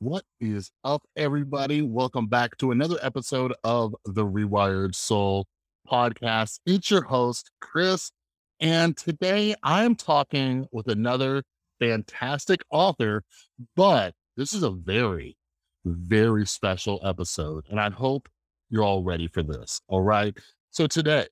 What is up, everybody? Welcome back to another episode of the Rewired Soul podcast. It's your host, Chris. And today I'm talking with another fantastic author, but this is a very, very special episode. And I hope you're all ready for this. All right. So today,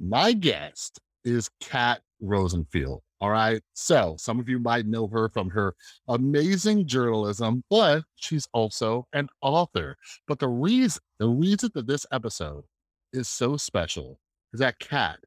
my guest is Kat Rosenfield. All right. So some of you might know her from her amazing journalism, but she's also an author. But the reason, the reason that this episode is so special is that Kat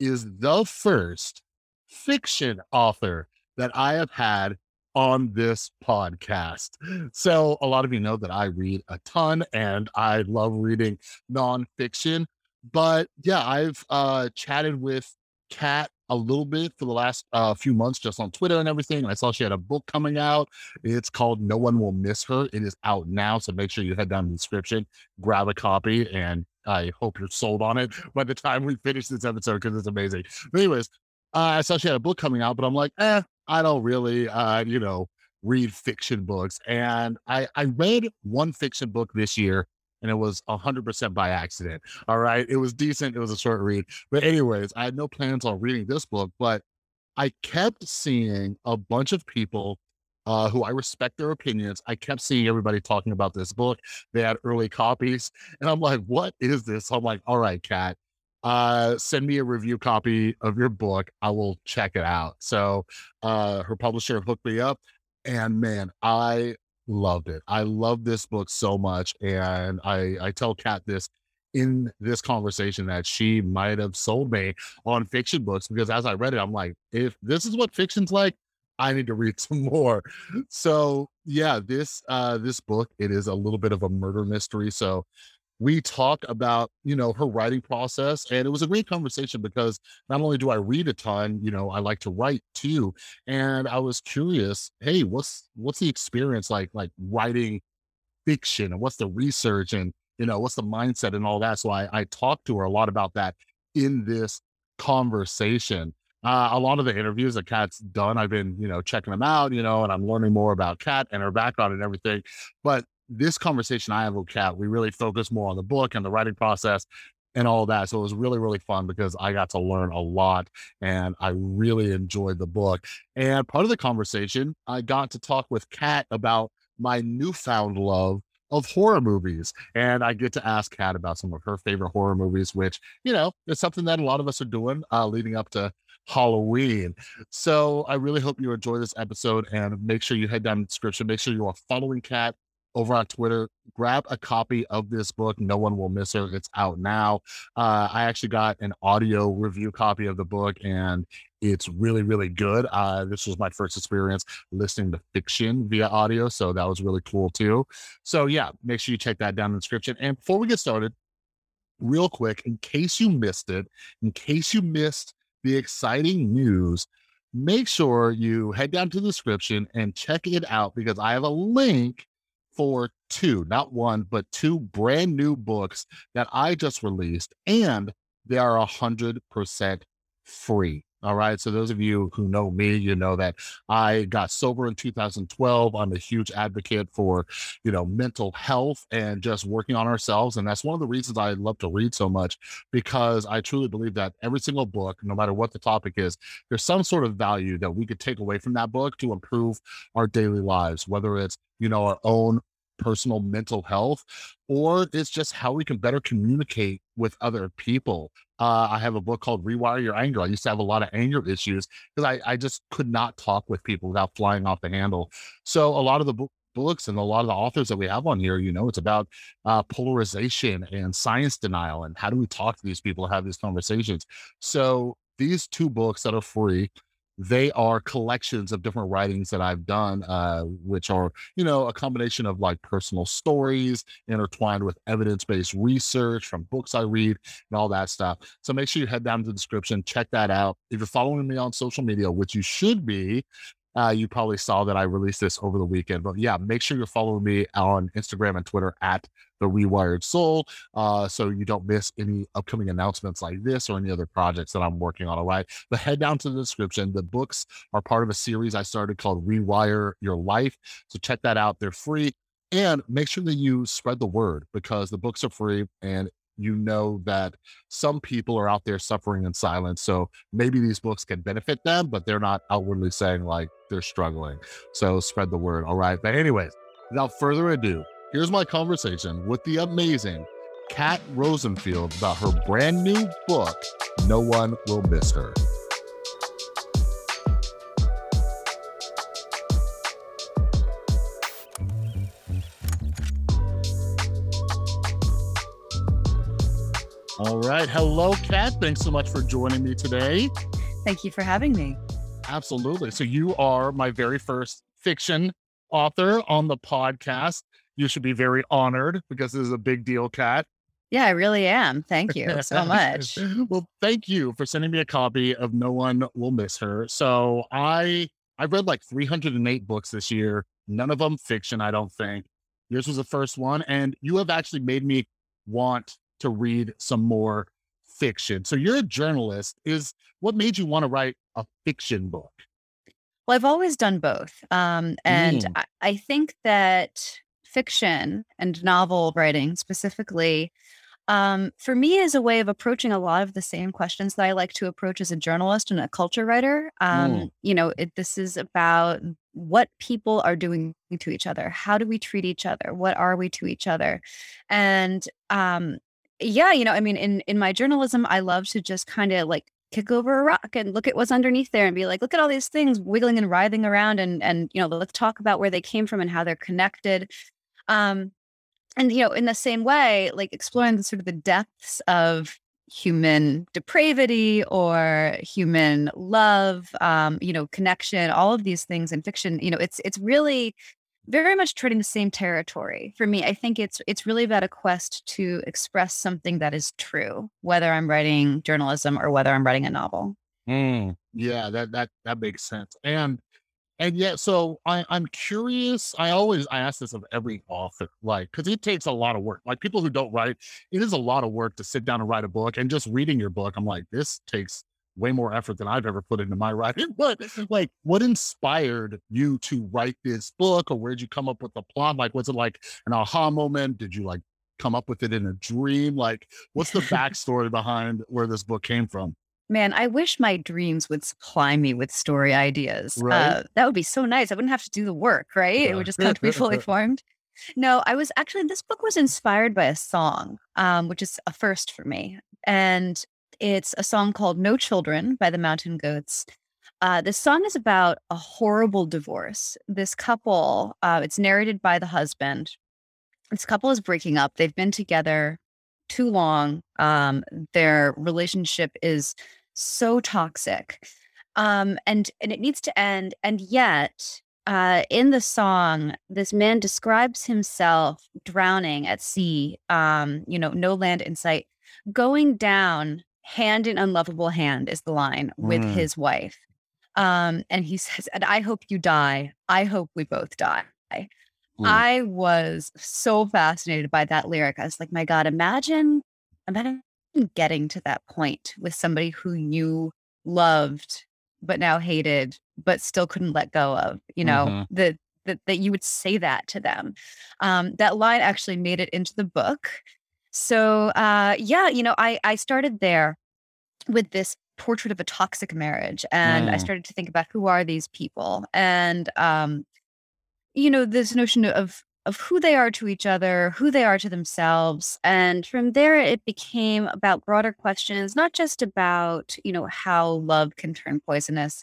is the first fiction author that I have had on this podcast. So a lot of you know that I read a ton and I love reading nonfiction. But yeah, I've uh, chatted with Kat a little bit for the last uh, few months just on Twitter and everything. And I saw she had a book coming out. It's called No One Will Miss Her. It is out now. So make sure you head down the description, grab a copy, and I hope you're sold on it by the time we finish this episode because it's amazing. But anyways, uh, I saw she had a book coming out, but I'm like, eh, I don't really, uh, you know, read fiction books. And I, I read one fiction book this year and it was 100% by accident. All right. It was decent. It was a short read. But, anyways, I had no plans on reading this book, but I kept seeing a bunch of people uh, who I respect their opinions. I kept seeing everybody talking about this book. They had early copies. And I'm like, what is this? I'm like, all right, Kat, uh, send me a review copy of your book. I will check it out. So uh, her publisher hooked me up. And man, I loved it. I love this book so much. And I, I tell Kat this in this conversation that she might have sold me on fiction books because as I read it, I'm like, if this is what fiction's like, I need to read some more. So yeah, this uh this book, it is a little bit of a murder mystery. So we talked about you know her writing process and it was a great conversation because not only do i read a ton you know i like to write too and i was curious hey what's what's the experience like like writing fiction and what's the research and you know what's the mindset and all that so i i talked to her a lot about that in this conversation uh, a lot of the interviews that Kat's done, I've been, you know, checking them out, you know, and I'm learning more about Kat and her background and everything. But this conversation I have with Kat, we really focus more on the book and the writing process and all that. So it was really, really fun because I got to learn a lot and I really enjoyed the book. And part of the conversation, I got to talk with Kat about my newfound love of horror movies. And I get to ask Kat about some of her favorite horror movies, which, you know, is something that a lot of us are doing uh, leading up to Halloween. So I really hope you enjoy this episode and make sure you head down the description. Make sure you are following Kat over on Twitter. Grab a copy of this book. No one will miss her. It's out now. Uh, I actually got an audio review copy of the book, and it's really, really good. Uh, this was my first experience listening to fiction via audio, so that was really cool too. So yeah, make sure you check that down in the description. And before we get started, real quick, in case you missed it, in case you missed the exciting news, make sure you head down to the description and check it out because I have a link for two, not one, but two brand new books that I just released, and they are a hundred percent free. All right. So those of you who know me, you know that I got sober in 2012. I'm a huge advocate for, you know, mental health and just working on ourselves. And that's one of the reasons I love to read so much because I truly believe that every single book, no matter what the topic is, there's some sort of value that we could take away from that book to improve our daily lives, whether it's, you know, our own personal mental health, or it's just how we can better communicate with other people. Uh, I have a book called Rewire Your Anger. I used to have a lot of anger issues because I, I just could not talk with people without flying off the handle. So a lot of the books and a lot of the authors that we have on here, you know, it's about uh, polarization and science denial and how do we talk to these people, have these conversations. So these two books that are free they are collections of different writings that I've done, uh, which are, you know, a combination of like personal stories intertwined with evidence based research from books I read and all that stuff. So make sure you head down to the description, check that out. If you're following me on social media, which you should be, Uh, you probably saw that I released this over the weekend, but yeah, make sure you're following me on Instagram and Twitter at the Rewired Soul, uh, so you don't miss any upcoming announcements like this or any other projects that I'm working on. All right, but head down to the description. The books are part of a series I started called Rewire Your Life, so check that out. They're free. And make sure that you spread the word because the books are free and you know that some people are out there suffering in silence. So maybe these books can benefit them, but they're not outwardly saying like they're struggling. So spread the word. All right. But, anyways, without further ado, here's my conversation with the amazing Kat Rosenfield about her brand new book, No One Will Miss Her. All right. Hello, Kat. Thanks so much for joining me today. Thank you for having me. Absolutely. So, you are my very first fiction author on the podcast. You should be very honored because this is a big deal, Kat. Yeah, I really am. Thank you so much. well, thank you for sending me a copy of No One Will Miss Her. So, I I read like 308 books this year, none of them fiction, I don't think. Yours was the first one, and you have actually made me want to read some more fiction. So you're a journalist. Is what made you want to write a fiction book? Well, I've always done both. Um, and mm. I, I think that fiction and novel writing specifically um, for me is a way of approaching a lot of the same questions that I like to approach as a journalist and a culture writer. Um, mm. You know, it, this is about what people are doing to each other. How do we treat each other? What are we to each other? And um, yeah, you know, I mean, in in my journalism, I love to just kind of like kick over a rock and look at what's underneath there and be like, look at all these things wiggling and writhing around, and and you know, let's talk about where they came from and how they're connected. Um, and you know, in the same way, like exploring the sort of the depths of human depravity or human love um you know connection all of these things in fiction you know it's it's really very much treading the same territory for me. I think it's it's really about a quest to express something that is true whether i'm writing journalism or whether i'm writing a novel. Mm, yeah that that that makes sense. And and yet so I, i'm curious i always i ask this of every author like because it takes a lot of work. Like people who don't write it is a lot of work to sit down and write a book and just reading your book i'm like this takes way more effort than I've ever put into my writing. But like, what inspired you to write this book, or where'd you come up with the plot? Like, was it like an aha moment? Did you like come up with it in a dream? Like, what's the backstory behind where this book came from? Man, I wish my dreams would supply me with story ideas. Right? Uh, that would be so nice. I wouldn't have to do the work, right? Yeah. It would just come to be fully formed. No, I was actually, this book was inspired by a song, um, which is a first for me. And it's a song called No Children by the Mountain Goats. Uh, this song is about a horrible divorce. This couple, uh, it's narrated by the husband. This couple is breaking up. They've been together too long. Um, their relationship is so toxic. Um, and and it needs to end. And yet, uh, in the song, this man describes himself drowning at sea. Um, you know, no land in sight, going down hand in unlovable hand is the line with mm. his wife. Um, and he says, and I hope you die. I hope we both die. Mm. I was so fascinated by that lyric. I was like, my God, imagine, imagine getting to that point with somebody who you loved, but now hated, but still couldn't let go of, you know, mm-hmm. that, that, that you would say that to them. Um, that line actually made it into the book. So uh, yeah, you know, I I started there with this portrait of a toxic marriage, and I mm. started to think about who are these people, and um, you know, this notion of of who they are to each other, who they are to themselves. And from there, it became about broader questions, not just about, you know, how love can turn poisonous,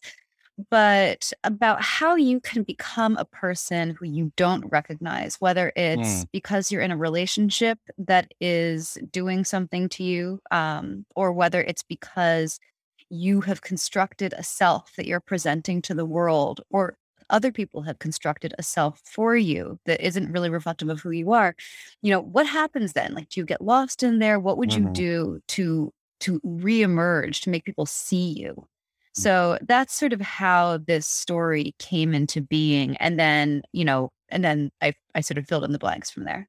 but about how you can become a person who you don't recognize, whether it's mm. because you're in a relationship that is doing something to you, um, or whether it's because you have constructed a self that you're presenting to the world, or other people have constructed a self for you that isn't really reflective of who you are. You know, what happens then? Like, do you get lost in there? What would mm-hmm. you do to to reemerge to make people see you? Mm. So that's sort of how this story came into being. And then, you know, and then I, I sort of filled in the blanks from there.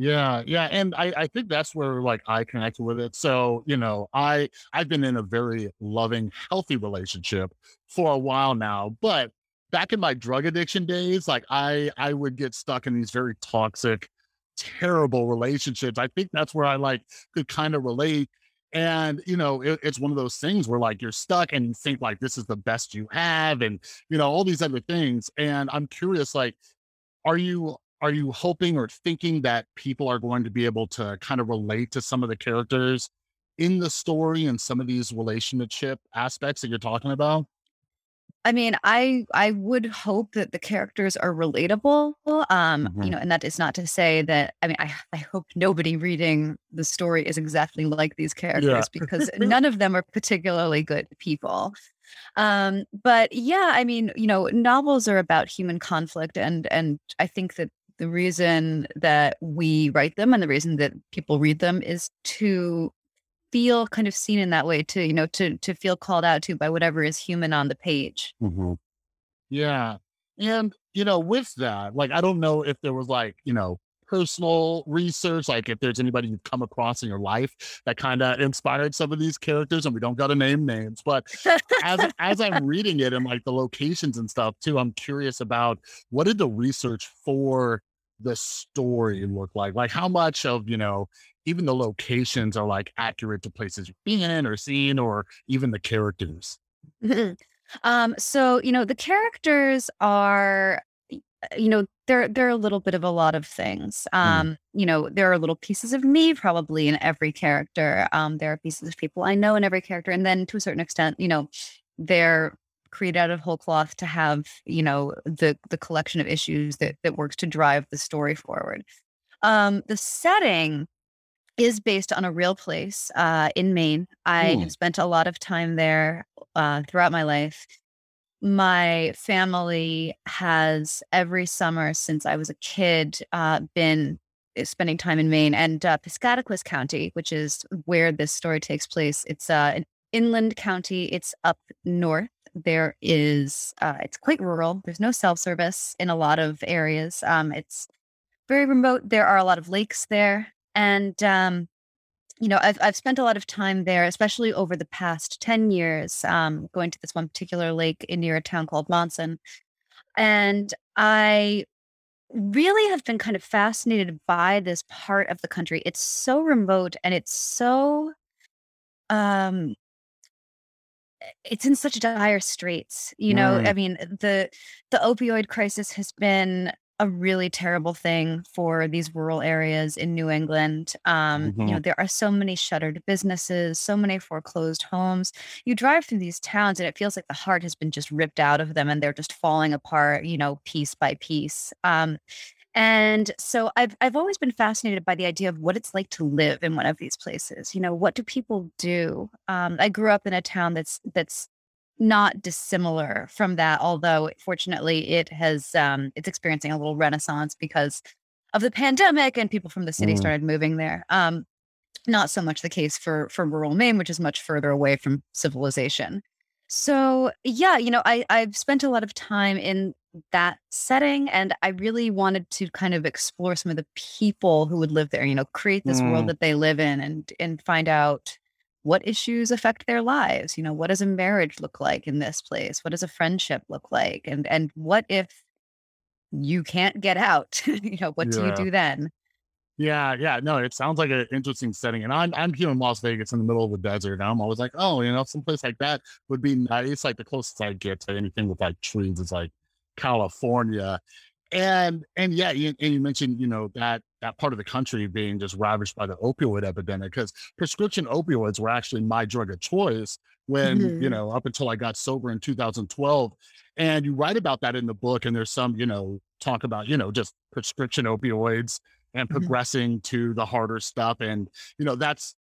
Yeah, yeah, and I I think that's where like I connected with it. So you know, I I've been in a very loving, healthy relationship for a while now, but back in my drug addiction days, like I I would get stuck in these very toxic, terrible relationships. I think that's where I like could kind of relate. And you know, it, it's one of those things where like you're stuck and you think like this is the best you have, and you know all these other things. And I'm curious, like, are you are you hoping or thinking that people are going to be able to kind of relate to some of the characters in the story and some of these relationship aspects that you're talking about? I mean, I I would hope that the characters are relatable. Um, mm-hmm. you know, and that is not to say that I mean, I I hope nobody reading the story is exactly like these characters yeah. because none of them are particularly good people. Um, but yeah, I mean, you know, novels are about human conflict and and I think that the reason that we write them and the reason that people read them is to feel kind of seen in that way too you know to to feel called out to by whatever is human on the page mm-hmm. yeah and you know with that like i don't know if there was like you know personal research like if there's anybody you've come across in your life that kind of inspired some of these characters and we don't got to name names but as as i'm reading it and like the locations and stuff too i'm curious about what did the research for the story look like? Like how much of, you know, even the locations are like accurate to places you've been or seen or even the characters? um, so, you know, the characters are you know they're they're a little bit of a lot of things mm. um mm. you know there are little pieces of me probably in every character um there are pieces of people i know in every character and then to a certain extent you know they're created out of whole cloth to have you know the the collection of issues that that works to drive the story forward um the setting is based on a real place uh in maine. I have spent a lot of time there uh throughout my life. My family has every summer since i was a kid uh been eh, spending time in maine and uh, piscataquis county which is where this story takes place. It's uh an inland county. It's up north. There is uh, it's quite rural. There's no self service in a lot of areas. Um, it's very remote. There are a lot of lakes there, and um, you know I've I've spent a lot of time there, especially over the past ten years, um, going to this one particular lake in near a town called Monson, and I really have been kind of fascinated by this part of the country. It's so remote and it's so um it's in such dire straits. You know, I mm. mean, the the opioid crisis has been a really terrible thing for these rural areas in New England. Um, you know, mm-hmm. there are so many shuttered businesses, so many foreclosed homes. You drive through these towns and it feels like the heart has been just ripped out of them and they're just falling apart, you know, piece by piece. Um, and so I've I've always been fascinated by the idea of what it's like to live in one of these places. You know, what do people do? Um, I grew up in a town that's that's not dissimilar from that, although fortunately it has um, it's experiencing a little renaissance because of the pandemic and people from the city mm. started moving there. Um, not so much the case for for rural Maine, which is much further away from civilization. So yeah, you know, I I've spent a lot of time in that setting and I really wanted to kind of explore some of the people who would live there, you know, create this world mm. that they live in and and find out what issues affect their lives. You know, what does a marriage look like in this place? What does a friendship look like? And and what if you can't get out? you know, what do you do then? Yeah, yeah, no, it sounds like an interesting setting. And I'm I'm here in Las Vegas in the middle of the desert. And I'm always like, oh, you know, someplace like that would be nice. Like the closest I get to anything with like trees is like California. And and yeah, you, and you mentioned, you know, that that part of the country being just ravaged by the opioid epidemic because prescription opioids were actually my drug of choice when, mm-hmm. you know, up until I got sober in 2012. And you write about that in the book, and there's some, you know, talk about, you know, just prescription opioids and mm-hmm. progressing mm-hmm. to the harder stuff. And, you know, that's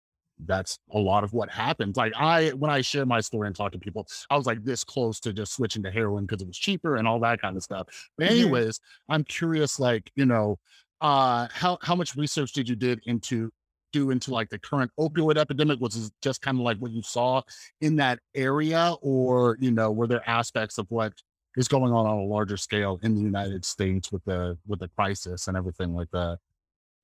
that's a lot of what happened. Like I, when I share my story and talk to people, I was like this close to just switching to heroin because it was cheaper and all that kind of stuff. But mm-hmm. anyways, mm-hmm. I'm curious, like, you know, uh, how, how much research did you did into due into like the current opioid epidemic, is just kind of like what you saw in that area, or you know, were there aspects of what is going on on a larger scale in the United States with the with the crisis and everything like that?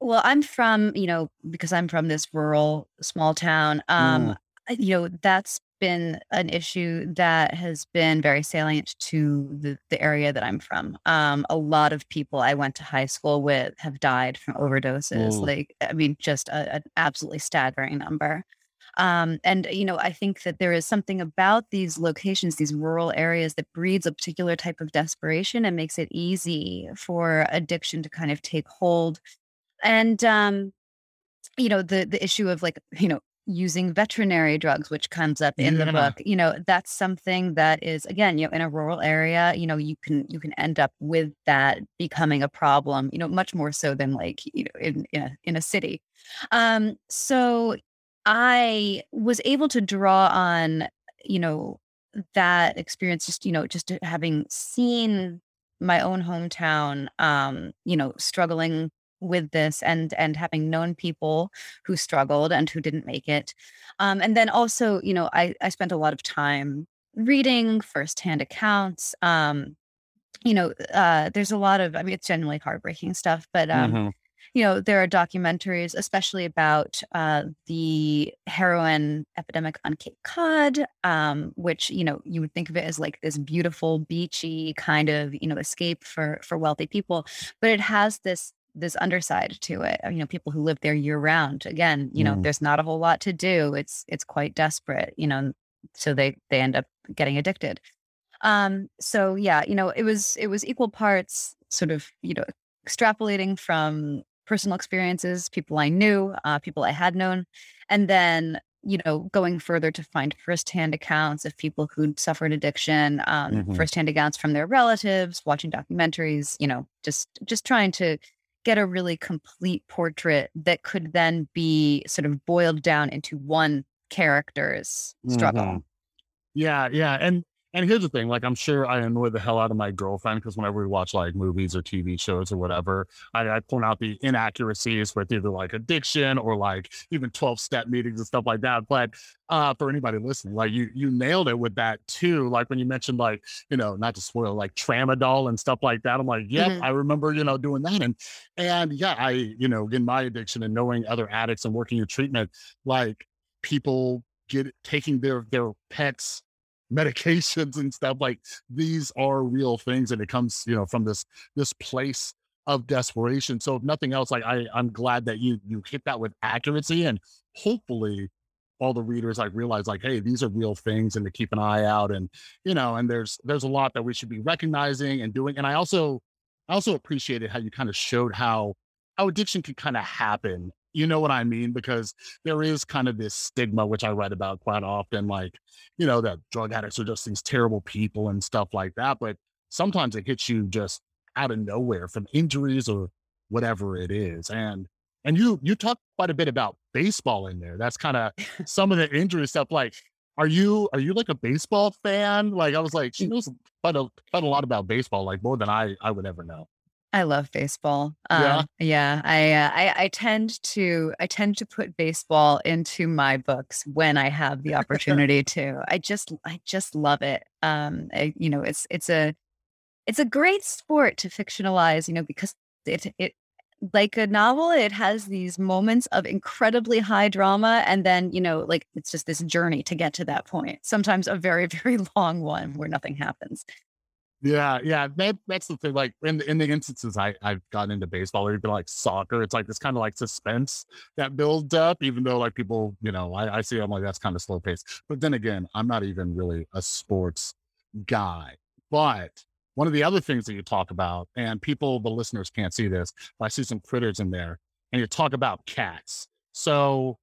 Well, I'm from, you know, because I'm from this rural small town, um, Mm, you know, that's been an issue that has been very salient to the, the area that I'm from. Um, a lot of people I went to high school with have died from overdoses. mm, Like, I mean, just a, an absolutely staggering number. Um, and, you know, I think that there is something about these locations, these rural areas, that breeds a particular type of desperation and makes it easy for addiction to kind of take hold and, um, you know, the the issue of like, you know, using veterinary drugs, which comes up in the book, you know, that's something that is again, you know, in a rural area, you know, you can you can end up with that becoming a problem, you know, much more so than like, you know, in in a, in a city. Um, so I was able to draw on, you know, that experience just, you know, just having seen my own hometown um, you know, struggling with this and and having known people who struggled and who didn't make it. Um, and then also, you know, I I spent a lot of time reading firsthand accounts. Um, you know, uh, there's a lot of, I mean, it's generally heartbreaking stuff, but um, hmm you know, there are documentaries, especially about uh, the heroin epidemic on Cape Cod, um, which you know you would think of it as like this beautiful, beachy kind of you know escape for for wealthy people, but it has this this underside to it. uh, You know, people who live there year round. Again, you know, mm, there's not a whole lot to do. It's it's quite desperate. You know, so they they end up getting addicted. Um, so yeah, you know, it was it was equal parts sort of, you know, extrapolating from personal experiences, people I knew, uh, people I had known, and then, you know, going further to find firsthand accounts of people who'd suffered addiction, um, hmm firsthand accounts from their relatives, watching documentaries, you know, just just trying to get a really complete portrait that could then be sort of boiled down into one character's struggle. Mm-hmm. Yeah, yeah, and and here's the thing, like, I'm sure I annoy the hell out of my girlfriend because whenever we watch, like, movies or TV shows or whatever, I I point out the inaccuracies with either, like, addiction or, like, even 12-step meetings and stuff like that, but, uh, for anybody listening, like, you you nailed it with that too, like, when you mentioned, like, you know, not to spoil, like, tramadol and stuff like that, I'm like, "Yep, Mhm. I remember, you know, doing that," and and, yeah, I you know, in my addiction and knowing other addicts and working in treatment, like, people get taking their their pets medications and stuff like these are real things and it comes you know from this this place of desperation. So if nothing else like i i'm glad that you you hit that with accuracy and hopefully all the readers like realize like hey these are real things and to keep an eye out and you know and there's there's a lot that we should be recognizing and doing. And i also i also appreciated how you kind of showed how how addiction can kind of happen you know what i mean because there is kind of this stigma which i read about quite often like you know, that drug addicts are just these terrible people and stuff like that. But sometimes it hits you just out of nowhere from injuries or whatever it is. And and you you talk quite a bit about baseball in there. That's kind of some of the injury stuff. Like, are you are you like a baseball fan? Like I was like, she knows quite a quite a lot about baseball, like more than I I would ever know. I love baseball. Yeah. Um, yeah, I, uh, I I tend to I tend to put baseball into my books when I have the opportunity to. I just I just love it. Um, I, you know, it's it's a it's a great sport to fictionalize. You know, because it it like a novel, it has these moments of incredibly high drama, and then you know, like it's just this journey to get to that point. Sometimes a very very long one where nothing happens. Yeah, yeah, that that's the thing. Like in the in the instances I I've gotten into baseball or even like soccer, it's like this kind of like suspense that builds up, even though like people, you know, I, I see I'm like that's kind of slow pace. But then again, I'm not even really a sports guy. But one of the other things that you talk about, and people, the listeners can't see this, but I see some critters in there, and you talk about cats. So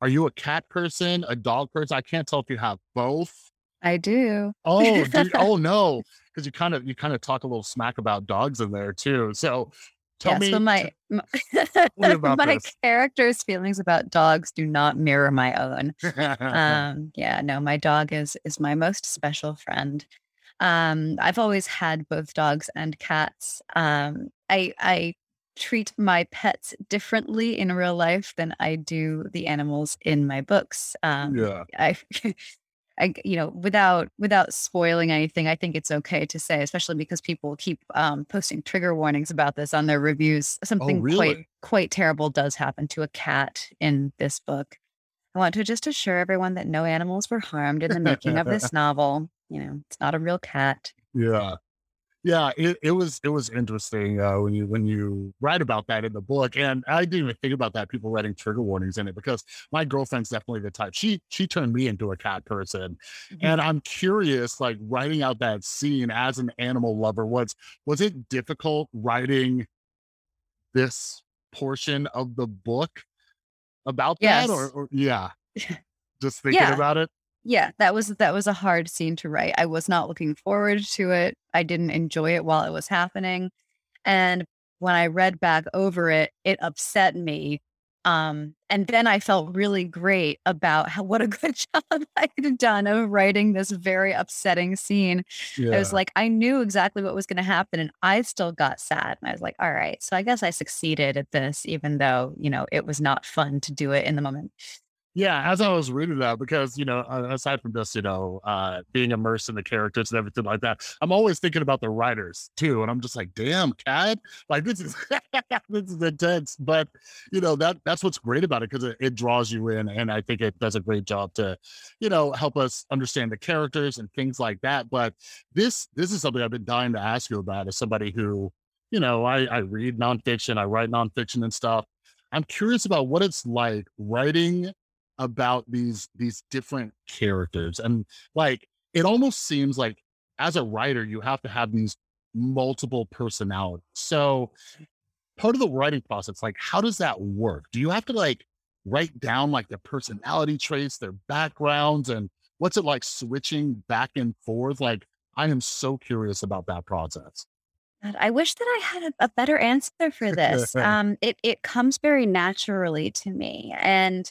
are you a cat person, a dog person? I can't tell if you have both I do. Oh, do you oh, no, because you kind of you kind of talk a little smack about dogs in there too. So tell so me t my m tell me about my character's feelings about dogs do not mirror my own. Um, yeah, no, my dog is is my most special friend. Um, I've always had both dogs and cats. Um, I I treat my pets differently in real life than I do the animals in my books. Um, yeah. I, I, you know, without without spoiling anything, I think it's okay to say, especially because people keep um, posting trigger warnings about this on their reviews. Oh, something oh, really? quite quite terrible does happen to a cat in this book. I want to just assure everyone that no animals were harmed in the making of this novel. You know, it's not a real cat. Yeah. Yeah, it, it was it was interesting uh, when you when you write about that in the book, and I didn't even think about that. People writing trigger warnings in it because my girlfriend's definitely the type. She she turned me into a cat person, mm-hmm. and I'm curious, like writing out that scene as an animal lover. Was was it difficult writing this portion of the book about yes. that, or, or yeah, just thinking yeah. about it? Yeah, that was that was a hard scene to write. I was not looking forward to it. I didn't enjoy it while it was happening. And when I read back over it, it upset me. Um, and then I felt really great about how what a good job I had done of writing this very upsetting scene. Yeah. I was like, I knew exactly what was going to happen, and I still got sad. And I was like, all right, so I guess I succeeded at this, even though you know it was not fun to do it in the moment. Yeah, as I was reading that, because you know, aside from just you know uh, being immersed in the characters and everything like that, I'm always thinking about the writers too, and I'm just like, damn, Kat, like this is this is intense. But you know that that's what's great about it because it, it draws you in, and I think it does a great job to, you know, help us understand the characters and things like that. But this this is something I've been dying to ask you about as somebody who, you know, I I read nonfiction, I write nonfiction and stuff. I'm curious about what it's like writing about these these different characters and like it almost seems like as a writer you have to have these multiple personalities. So part of the writing process like how does that work? Do you have to like write down like their personality traits their backgrounds and what's it like switching back and forth? Like i am so curious about that process. I wish that I had a, a better answer for this. um, it it comes very naturally to me, and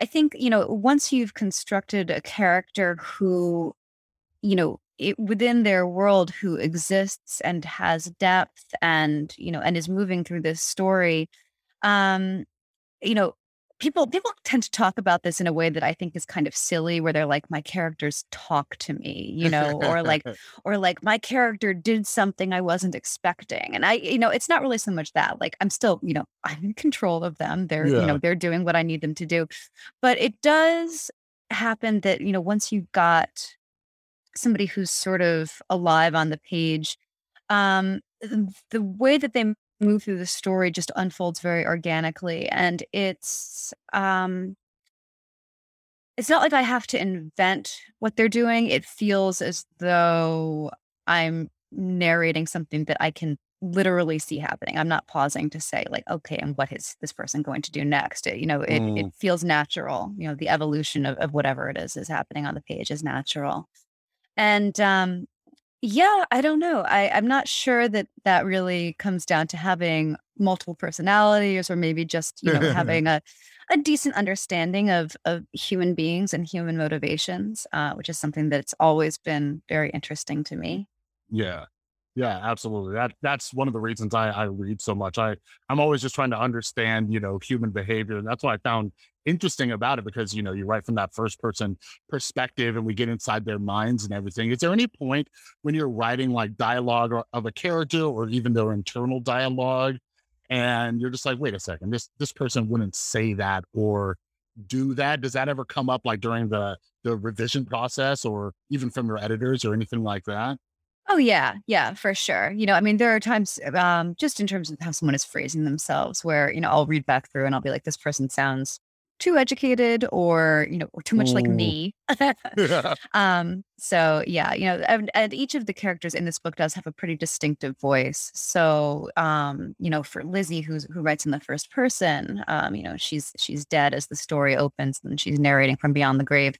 I think, you know, once you've constructed a character who, you know, it, within their world who exists and has depth and, you know, and is moving through this story, um, you know, people people tend to talk about this in a way that I think is kind of silly where they're like my characters talk to me you know or like or like my character did something I wasn't expecting and I you know it's not really so much that like I'm still you know I'm in control of them they're yeah. you know they're doing what I need them to do but it does happen that you know once you've got somebody who's sort of alive on the page um the way that they move through the story just unfolds very organically and it's um it's not like I have to invent what they're doing. It feels as though I'm narrating something that I can literally see happening. I'm not pausing to say like, okay, and what is this person going to do next? It, you know, it, mm. it feels natural. You know, the evolution of, of whatever it is is happening on the page is natural. And um, yeah, I don't know. I, I'm not sure that that really comes down to having multiple personalities or maybe just, you know, having a, a decent understanding of, of human beings and human motivations, uh, which is something that's always been very interesting to me. Yeah. Yeah, absolutely. That that's one of the reasons I, I read so much. I I'm always just trying to understand, you know, human behavior. And that's what I found interesting about it because you know you write from that first person perspective and we get inside their minds and everything. Is there any point when you're writing like dialogue of a character or even their internal dialogue and you're just like wait a second this this person wouldn't say that or do that? Does that ever come up like during the the revision process or even from your editors or anything like that? Oh yeah, yeah, for sure. You know, I mean, there are times, um, just in terms of how someone is phrasing themselves, where you know I'll read back through and I'll be like, "This person sounds too educated or you know or too much like me. Um so yeah you know and, and, each of the characters in this book does have a pretty distinctive voice. So um you know for lizzie who's who writes in the first person um you know she's she's dead as the story opens and she's narrating from beyond the grave.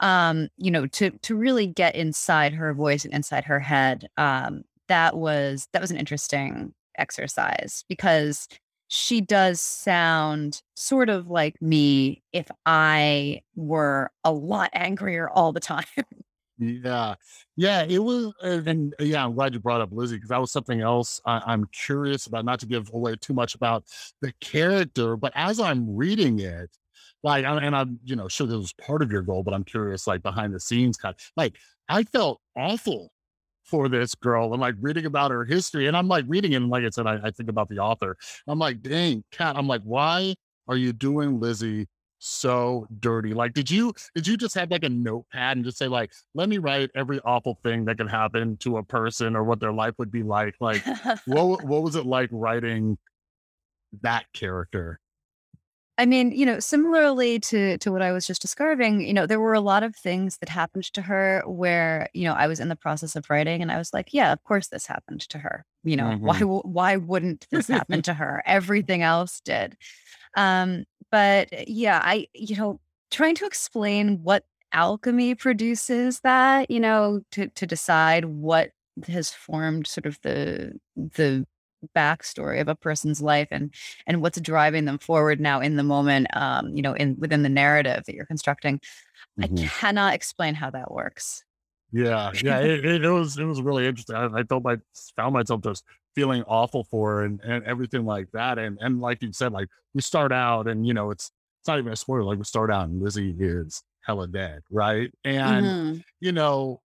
Um you know to to really get inside her voice and inside her head um that was that was an interesting exercise because she does sound sort of like me if I were a lot angrier all the time. Yeah. Yeah, it was and uh, yeah, I'm glad you brought up Lizzie because that was something else I, am curious about, not to give away too much about the character, but as I'm reading it, like, and I'm, you know, sure this was part of your goal, but I'm curious, like behind the scenes kind of like I felt awful for this girl and like reading about her history. And I'm like reading it, and like I said, I, I think about the author. I'm like, dang, Kat, I'm like, why are you doing Lizzie so dirty. Like, did you did you just have like a notepad and just say like, let me write every awful thing that could happen to a person or what their life would be like? Like, what what was it like writing that character? I mean, you know, similarly to to what I was just describing, you know, there were a lot of things that happened to her where, you know, I was in the process of writing and I was like, yeah, of course this happened to her. You know, mm-hmm. why why wouldn't this happen to her? Everything else did. Um, but yeah, I, you know, trying to explain what alchemy produces that, you know, to to decide what has formed sort of the the backstory of a person's life and and what's driving them forward now in the moment um you know in within the narrative that you're constructing mm-hmm. i cannot explain how that works yeah yeah it, it, was it was really interesting i, I felt my found myself just feeling awful for and, and everything like that. And and like you said, like we start out and you know, it's it's not even a spoiler, like we start out and Lizzie is hella dead, right? And mm-hmm. you know,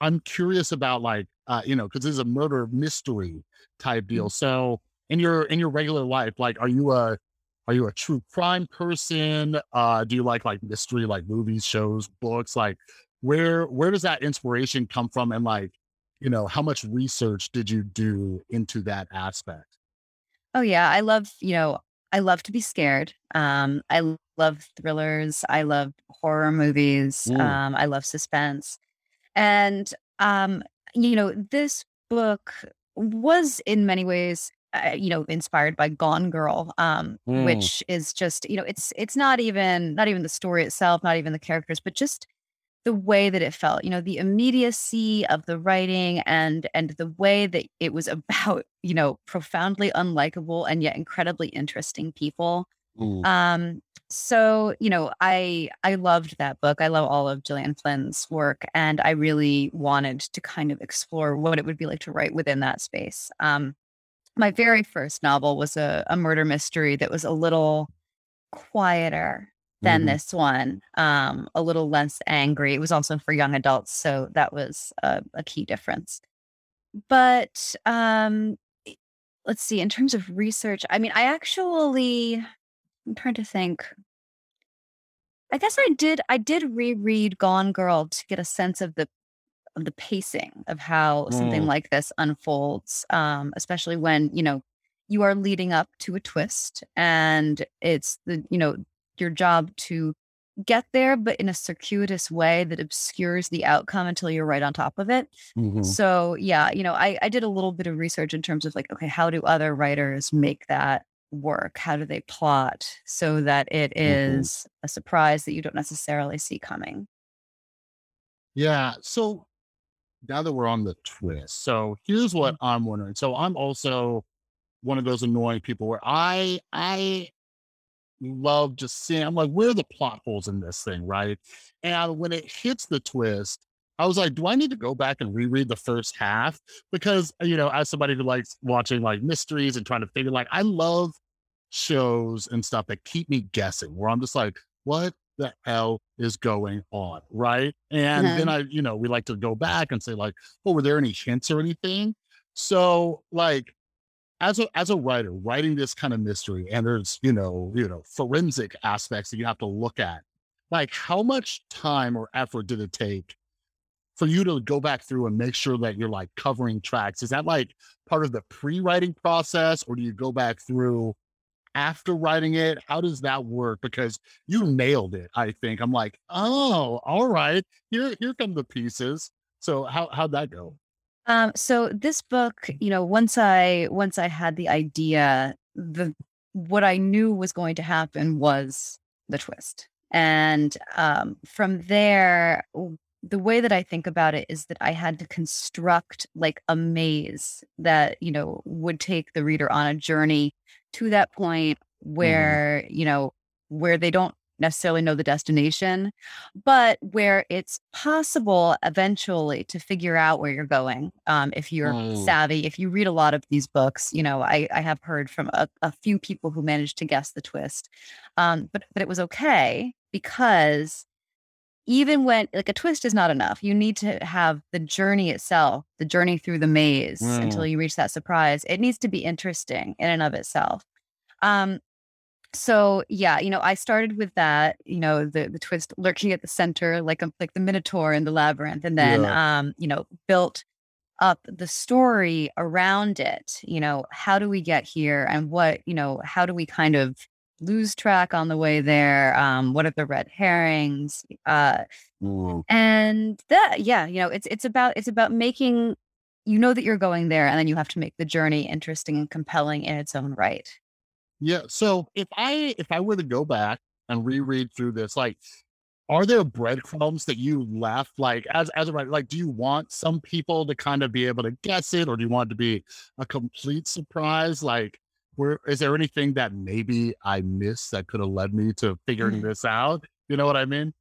I'm curious about like uh, you know, because this is a murder mystery type deal. Mm-hmm. So in your in your regular life, like are you a are you a true crime person? Uh do you like like mystery like movies, shows, books? Like where where does that inspiration come from and like you know, how much research did you do into that aspect? Oh yeah, I love, you know, I love to be scared. Um, I love thrillers. I love horror movies. Mm. Um, I love suspense. And um, you know, this book was in many ways uh, you know inspired by gone girl um mm. which is just you know it's it's not even not even the story itself not even the characters but just the way that it felt you know the immediacy of the writing and and the way that it was about you know profoundly unlikable and yet incredibly interesting people um so you know i i loved that book i love all of gillian flynn's work and i really wanted to kind of explore what it would be like to write within that space um my very first novel was a, a murder mystery that was a little quieter than mm-hmm. this one, um, a little less angry. It was also for young adults, so that was a, a key difference. But um, let's see, in terms of research, I mean, I actually, I'm trying to think. I guess I did. I did reread Gone Girl to get a sense of the of the pacing of how mm. something like this unfolds, um, especially when you know you are leading up to a twist and it's the you know your job to get there, but in a circuitous way that obscures the outcome until you're right on top of it. Mm-hmm. So, yeah, you know, I, I did a little bit of research in terms of like, okay, how do other writers make that work? How do they plot so that it mm-hmm. mm-hmm. a surprise that you don't necessarily see coming? Yeah. So now that we're on the twist, so here's what mm-hmm. I'm wondering. So I'm also one of those annoying people where I I love just seeing, I'm like, where are the plot holes in this thing? Right. And when it hits the twist, I was like, do I need to go back and reread the first half? Because, you know, as somebody who likes watching like mysteries and trying to figure, like, I love shows and stuff that keep me guessing, where I'm just like, what the hell is going on? Right. And then uh-huh. I, you know, we like to go back and say, like, oh, were there any hints or anything? So, like, as a as a writer writing this kind of mystery and there's you know you know forensic aspects that you have to look at like how much time or effort did it take for you to go back through and make sure that you're like covering tracks is that like part of the pre-writing process or do you go back through after writing it? How does that work? Because you nailed it i think. I'm like oh all right. Here here come the pieces. So how how'd that go? Um, so this book, you know, once I once I had the idea, the what I knew was going to happen was the twist. And um, from there, the way that I think about it is that I had to construct like a maze that, you know, would take the reader on a journey to that point mm-hmm. where, mm. you know, where they don't necessarily know the destination, but where it's possible eventually to figure out where you're going. Um, if you're mm. savvy, if you read a lot of these books, you know, I, I have heard from a, a, few people who managed to guess the twist. Um, but but it was okay because even when like a twist is not enough, you need to have the journey itself, the journey through the maze mm. until you reach that surprise. It needs to be interesting in and of itself. Um, so yeah, you know, I started with that, you know, the the twist lurking at the center, like a, um, like the Minotaur in the labyrinth, and then yeah. um, you know, built up the story around it. You know, how do we get here, and what, you know, how do we kind of lose track on the way there? Um, what are the red herrings? Uh, mm. and that, yeah, you know, it's it's about it's about making you know that you're going there, and then you have to make the journey interesting and compelling in its own right. Yeah. So if I if I were to go back and reread through this, like, are there breadcrumbs that you left? Like, as as a writer, like, do you want some people to kind of be able to guess it, or do you want it to be a complete surprise? Like, where is there anything that maybe I missed that could have led me to figuring mm. this out? You know what I mean?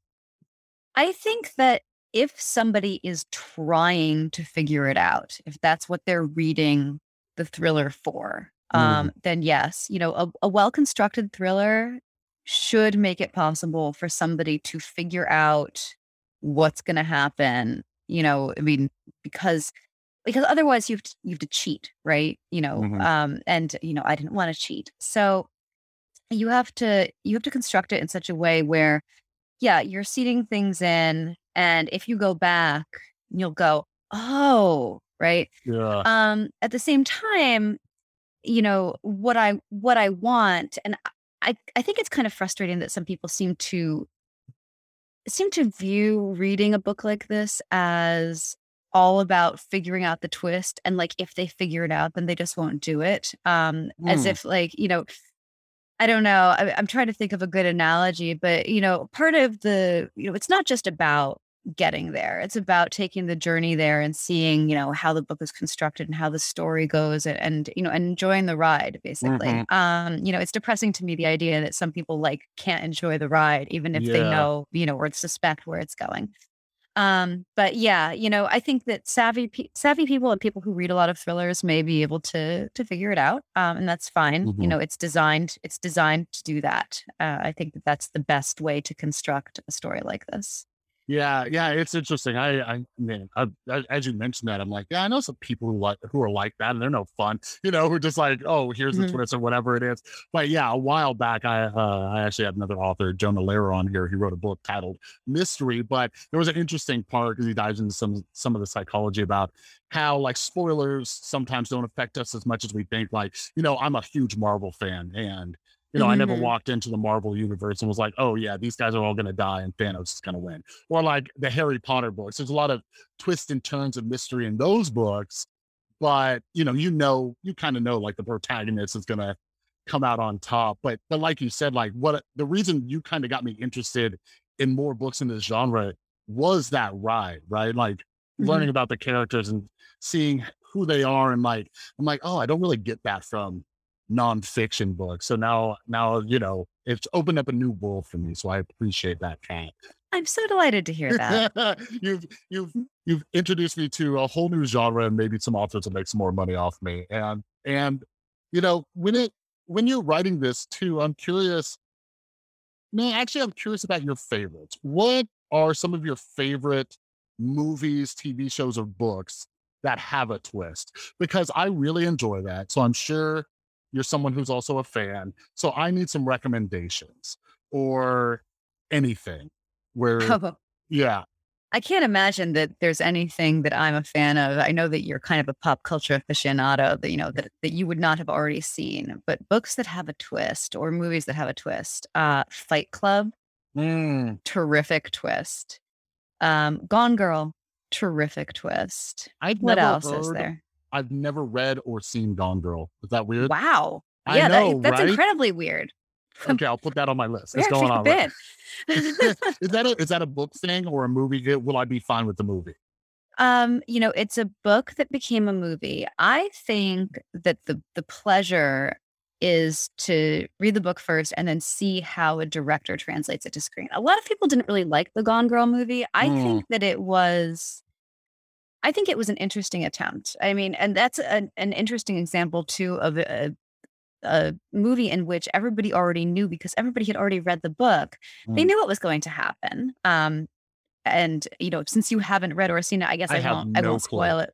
I think that if somebody is trying to figure it out, if that's what they're reading the thriller for, um, mm. then yes, you know, a, a well constructed thriller should make it possible for somebody to figure out what's going to happen. You know, I mean, because because otherwise you have to, you have to cheat, right? You know, mm-hmm. um, and you know, I didn't want to cheat, so you have to you have to construct it in such a way where, yeah, you're seeding things in, and if you go back, you'll go, oh, right. Yeah. Um, at the same time, you know what i what i want and i i think it's kind of frustrating that some people seem to seem to view reading a book like this as all about figuring out the twist and like if they figure it out then they just won't do it um mm. as hmm. if like you know i don't know I, i'm trying to think of a good analogy but you know part of the you know it's not just about getting there. It's about taking the journey there and seeing, you know, how the book is constructed and how the story goes and, and you know, enjoying the ride basically. Mm-hmm. Um, you know, it's depressing to me the idea that some people like can't enjoy the ride even if yeah. they know, you know, or suspect where it's going. Um, but yeah, you know, I think that savvy pe- savvy people and people who read a lot of thrillers may be able to to figure it out, um, and that's fine. Mm-hmm. You know, it's designed it's designed to do that. Uh, I think that that's the best way to construct a story like this. Yeah, yeah, it's interesting. I, I mean, I, I, as you mentioned that, I'm like, yeah, I know some people who like who are like that, and they're no fun. You know, who just like, oh, here's the mm-hmm. twist or whatever it is. But yeah, a while back, I uh, I actually had another author, Jonah Lehrer, on here. He wrote a book titled Mystery, but there was an interesting part because he dives into some some of the psychology about how like spoilers sometimes don't affect us as much as we think. Like, you know, I'm a huge Marvel fan, and you know, mm-hmm. I never mm-hmm. walked into the Marvel universe and was like, oh, yeah, these guys are all going to die and Thanos is going to win. Or like the Harry Potter books. There's a lot of twists and turns of mystery in those books. But, you know, you know, you kind of know like the protagonist is going to come out on top. But, but like you said, like what the reason you kind of got me interested in more books in this genre was that ride, right? Like mm-hmm. learning about the characters and seeing who they are. And like, I'm like, oh, I don't really get that from nonfiction book. So now, now you know, it's opened up a new world for me. So I appreciate that, Kat. I'm so delighted to hear that. you've you've you've introduced me to a whole new genre and maybe some authors will make some more money off me. And and you know, when it when you're writing this too, I'm curious. No, actually, I'm curious about your favorites. What are some of your favorite movies, TV shows, or books that have a twist? Because I really enjoy that. So I'm sure you're someone who's also a fan. So I need some recommendations or anything where, oh. yeah. I can't imagine that there's anything that I'm a fan of. I know that you're kind of a pop culture aficionado that, you know, that, that you would not have already seen, but books that have a twist or movies that have a twist, uh, Fight Club, mm. terrific twist. Um, Gone Girl, terrific twist. I've what else is there? I've never read or seen Gone Girl. Is that weird? Wow. I yeah, know, that, that's right? incredibly weird. Okay, I'll put that on my list. It's going on. Right. is that a is that a book thing or a movie? Will I be fine with the movie? Um, you know, it's a book that became a movie. I think that the the pleasure is to read the book first and then see how a director translates it to screen. A lot of people didn't really like the Gone Girl movie. I mm. think that it was I think it was an interesting attempt. I mean, and that's an, an interesting example too of a, a movie in which everybody already knew because everybody had already read the book. Mm. They knew what was going to happen. Um, and you know, since you haven't read or seen it, I guess I, I won't. No I won't spoil it.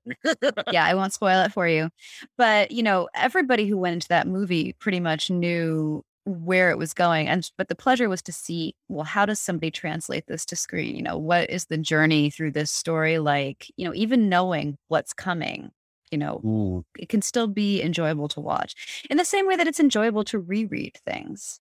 yeah, I won't spoil it for you. But you know, everybody who went into that movie pretty much knew where it was going and but the pleasure was to see well how does somebody translate this to screen? You know what is the journey through this story like? You know even knowing what's coming you know Ooh. it can still be enjoyable to watch in the same way that it's enjoyable to reread things.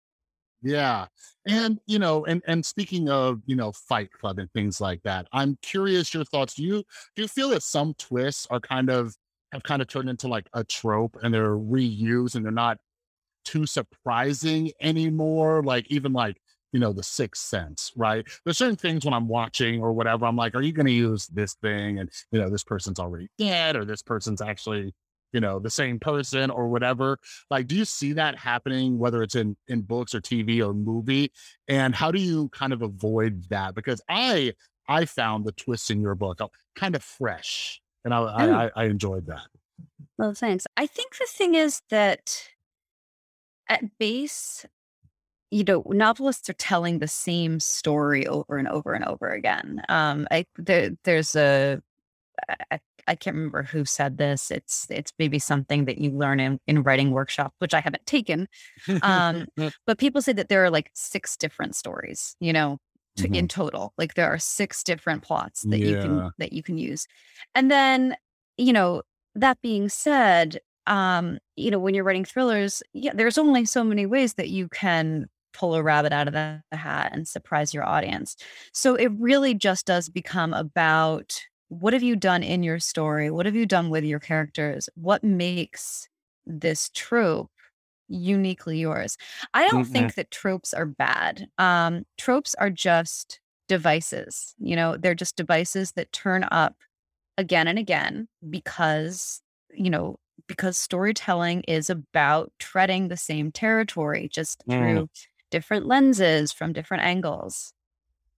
Yeah and you know and and speaking of you know fight club and things like that i'm curious your thoughts. Do you do you feel that some twists are kind of have kind of turned into like a trope and they're reused and they're not too surprising anymore. Like even like, you know, the sixth sense, right? There's certain things when I'm watching or whatever, I'm like, are you going to use this thing? And, you know, this person's already dead or this person's actually, you know, the same person or whatever. Like, do you see that happening, whether it's in, in books or TV or movie? And how do you kind of avoid that? Because I, I found the twists in your book uh, kind of fresh and I, mm. I, I enjoyed that. Well, thanks. I think the thing is that at base, you know, novelists are telling the same story over and over and over again. Um, I there, there's a I, I can't remember who said this. It's it's maybe something that you learn in, in writing workshop, which I haven't taken. Um, but people say that there are like six different stories, you know, to, mm-hmm. in total. Like there are six different plots that yeah. you can that you can use. And then, you know, that being said, um, you know, when you're writing thrillers, yeah, there's only so many ways that you can pull a rabbit out of the hat and surprise your audience. So it really just does become about what have you done in your story? What have you done with your characters? What makes this trope uniquely yours? I don't mm-hmm. think that tropes are bad. Um, tropes are just devices. You know, they're just devices that turn up again and again because, you know, because storytelling is about treading the same territory just mm. through different lenses from different angles.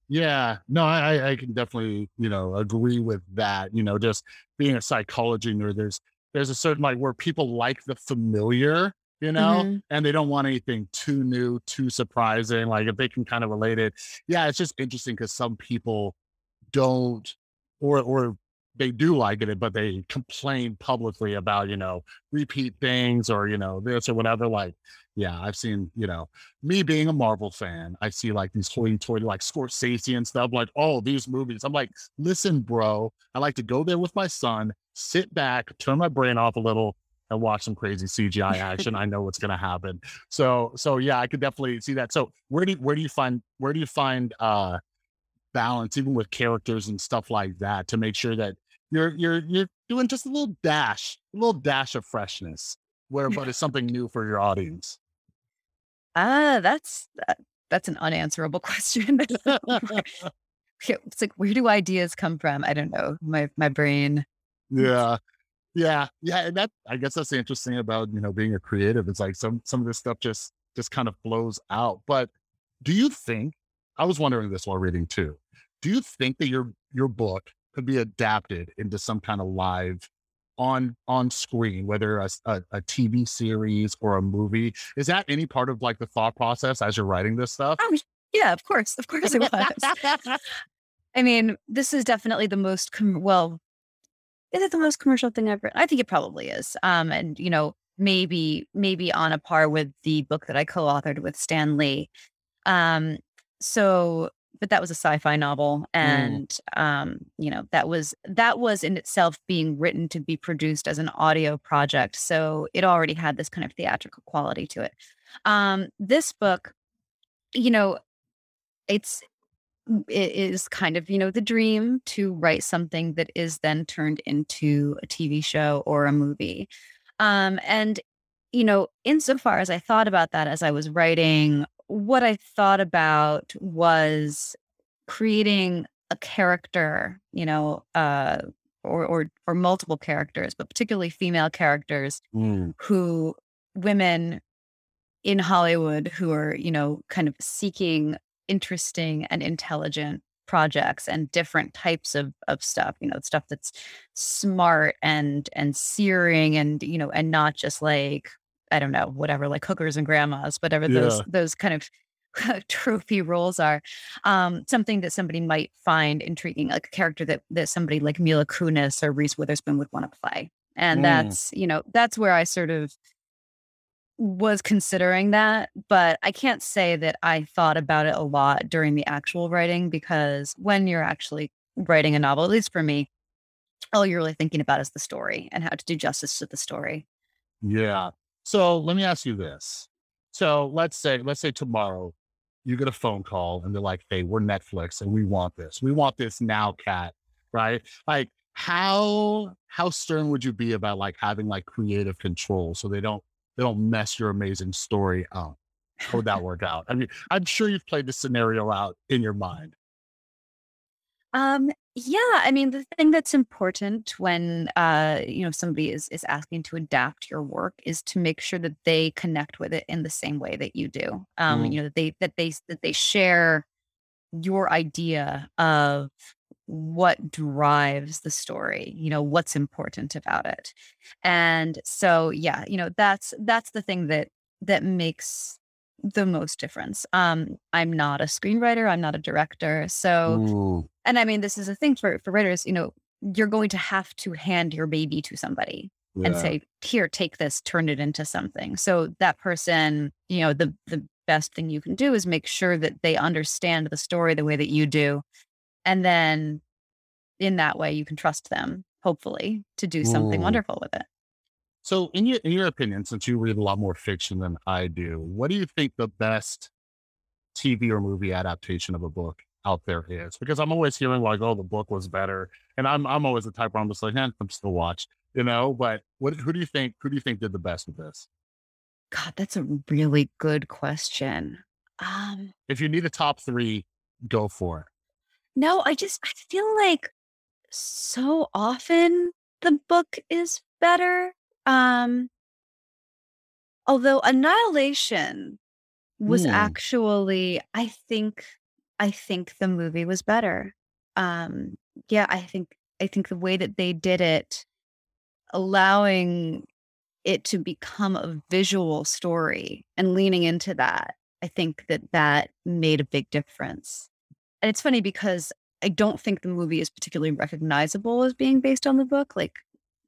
Yeah, no, I, I can definitely, you know, agree with that. You know, just being a psychology nerd, there's there's a certain like where people like the familiar, you know, mm-hmm. and they don't want anything too new, too surprising. Like if they can kind of relate it, yeah, it's just interesting because some people don't or or they do like it, but they complain publicly about, you know, repeat things or, you know, this or whatever. Like, yeah, I've seen, you know, me being a Marvel fan, I see like these hoity toity, like Scorsese and stuff, like, oh, these movies. I'm like, listen, bro, I like to go there with my son, sit back, turn my brain off a little, and watch some crazy CGI action. I know what's gonna happen. So, so yeah, I could definitely see that. So where do where do you find where do you find uh balance even with characters and stuff like that to make sure that you're you're you're doing just a little dash, a little dash of freshness, where but it's something new for your audience. Ah, that's that, that's an unanswerable question. it's like where do ideas come from? I don't know. My my brain. Yeah. Yeah. Yeah. And that I guess that's interesting about, you know, being a creative. It's like some some of this stuff just just kind of flows out. But do you think I was wondering this while reading too. Do you think that your your book could be adapted into some kind of live on on screen, whether a, a, a, TV series or a movie. Is that any part of like the thought process as you're writing this stuff? Oh, yeah, of course, of course it was. I mean, this is definitely the most com- well. Is it the most commercial thing I've written? I think it probably is. Um, and you know, maybe maybe on a par with the book that I co-authored with Stan Lee. Um, so but that was a sci-fi novel mm. and mm. um you know that was that was in itself being written to be produced as an audio project so it already had this kind of theatrical quality to it um this book you know it's it is kind of you know the dream to write something that is then turned into a tv show or a movie um and you know insofar as i thought about that as i was writing what I thought about was creating a character, you know, uh, or or or multiple characters, but particularly female characters mm. who women in Hollywood who are, you know, kind of seeking interesting and intelligent projects and different types of of stuff you know stuff that's smart and and searing and you know and not just like i don't know whatever like hookers and grandmas whatever yeah. those those kind of trophy roles are um something that somebody might find intriguing like a character that that somebody like mila kunis or reese witherspoon would want to play and mm. that's you know that's where i sort of was considering that, but I can't say that I thought about it a lot during the actual writing because when you're actually writing a novel, at least for me, all you're really thinking about is the story and how to do justice to the story. Yeah. So let me ask you this. So let's say, let's say tomorrow you get a phone call and they're like, Hey, we're Netflix and we want this. We want this now, Kat. Right. Like how, how stern would you be about like having like creative control so they don't they don't mess your amazing story up. How would that work out? I mean, I'm sure you've played the scenario out in your mind. Um, yeah, I mean, the thing that's important when uh, you know somebody is is asking to adapt your work is to make sure that they connect with it in the same way that you do. Um, mm. you know, that they that they that they share your idea of what drives the story you know what's important about it and so yeah you know that's that's the thing that that makes the most difference um i'm not a screenwriter i'm not a director so Ooh. And i mean this is a thing for for writers you know you're going to have to hand your baby to somebody yeah. and say here take this turn it into something so that person you know the the best thing you can do is make sure that they understand the story the way that you do and then in that way you can trust them hopefully to do something Ooh. wonderful with it so in your in your opinion since you read a lot more fiction than i do what do you think the best tv or movie adaptation of a book out there is because i'm always hearing like oh the book was better and i'm i'm always the type where i'm just like eh, i'm still watch you know but what who do you think who do you think did the best with this god that's a really good question um if you need a top three go for it no i just i feel like so often the book is better. Um, although Annihilation was mm. actually, I think, I think the movie was better. Um, yeah, I think, I think the way that they did it, allowing it to become a visual story and leaning into that, I think that that made a big difference. And it's funny because I don't think the movie is particularly recognizable as being based on the book, like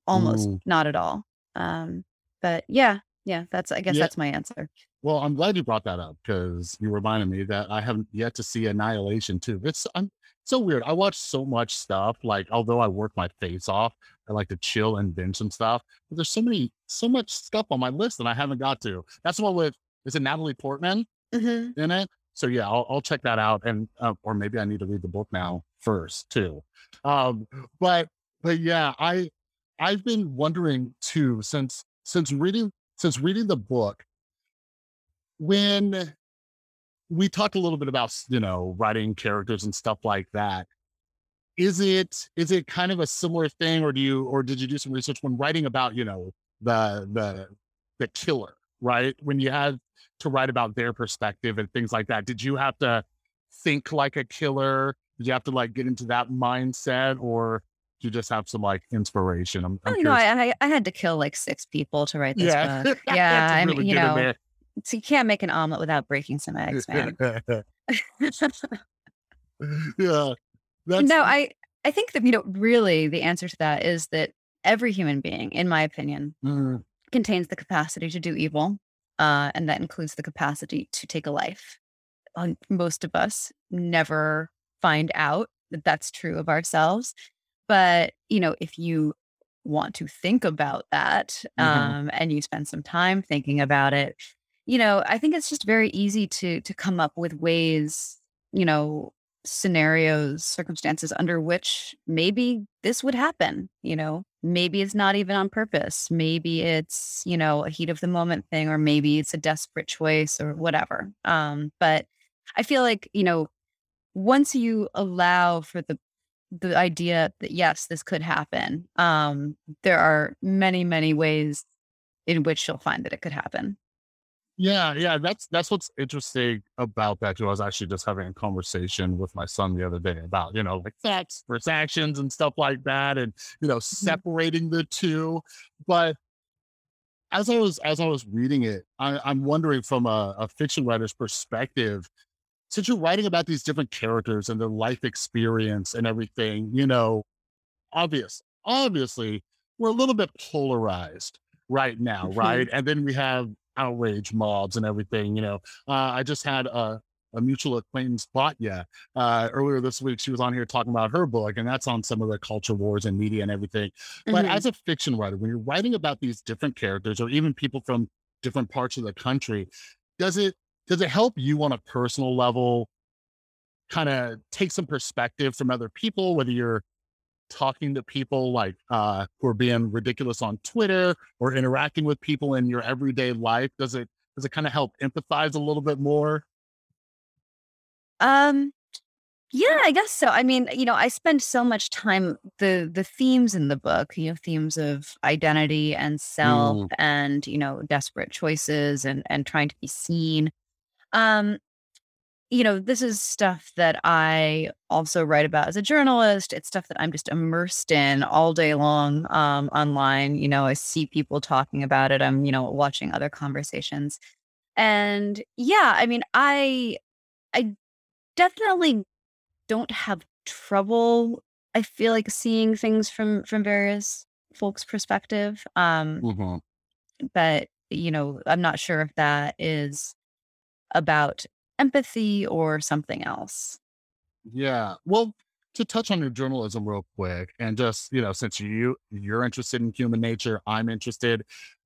almost Ooh. not at all. Um, but yeah, yeah, that's I guess yeah. that's my answer. Well, I'm glad you brought that up because you reminded me that I haven't yet to see Annihilation too. It's I'm so weird. I watch so much stuff. Like, although I work my face off, I like to chill and binge some stuff. But there's so many, so much stuff on my list that I haven't got to. That's one with is it Natalie Portman mm-hmm. in it? So yeah, I'll, I'll check that out, and uh, or maybe I need to read the book now first too. Um, but but yeah, I I've been wondering too since since reading since reading the book when we talked a little bit about you know writing characters and stuff like that is it is it kind of a similar thing or do you or did you do some research when writing about you know the the the killer right when you had to write about their perspective and things like that. Did you have to think like a killer? Did you have to like get into that mindset or you just have some like inspiration? I'm, I'm oh, no, I, I had to kill like six people to write this yeah. book. Yeah. I mean, you know, so you can't make an omelet without breaking some eggs, man. yeah. That's... No, I, I think that, you know, really the answer to that is that every human being, in my opinion, mm. contains the capacity to do evil uh, and that includes the capacity to take a life. Most of us never find out that that's true of ourselves. But, you know, if you want to think about that mm-hmm. um, and you spend some time thinking about it, you know, I think it's just very easy to to come up with ways, you know, scenarios, circumstances under which maybe this would happen, you know, maybe it's not even on purpose. Maybe it's, you know, a heat of the moment thing, or maybe it's a desperate choice or whatever. Um, but I feel like, you know, once you allow for the the idea that yes, this could happen, um, there are many, many ways in which you'll find that it could happen. Yeah, yeah, that's that's what's interesting about that too. I was actually just having a conversation with my son the other day about, you know, like facts versus actions and stuff like that and, you know, Mhm. separating the two. But as I was as I was reading it, I, I'm wondering from a, a fiction writer's perspective, since you're writing about these different characters and their life experience and everything, you know, obvious, obviously, we're a little bit polarized right now, right? And then we have outrage mobs and everything. You know, uh, I just had a, a mutual acquaintance, Batya, uh, earlier this week. She was on here talking about her book, and that's on some of the culture wars and media and everything. But Mhm. as a fiction writer, when you're writing about these different characters or even people from different parts of the country, does it does it help you on a personal level kind of take some perspective from other people, whether you're talking to people like uh who are being ridiculous on Twitter or interacting with people in your everyday life? Does it does it kind of help empathize a little bit more? Um, yeah, I guess so. I mean, you know, I spend so much time the the themes in the book, you know, themes of identity and self Mm, and, you know, desperate choices and and trying to be seen. Um, you know, this is stuff that I also write about as a journalist. It's stuff that I'm just immersed in all day long um online. You know, I see people talking about it. I'm, you know, watching other conversations. And yeah, I mean, I I definitely don't have trouble, I feel like seeing things from from various folks' perspective. Um, mhm. but you know, I'm not sure if that is about empathy or something else. Yeah. Well, to touch on your journalism real quick, and just you know, since you you're interested in human nature, I'm interested.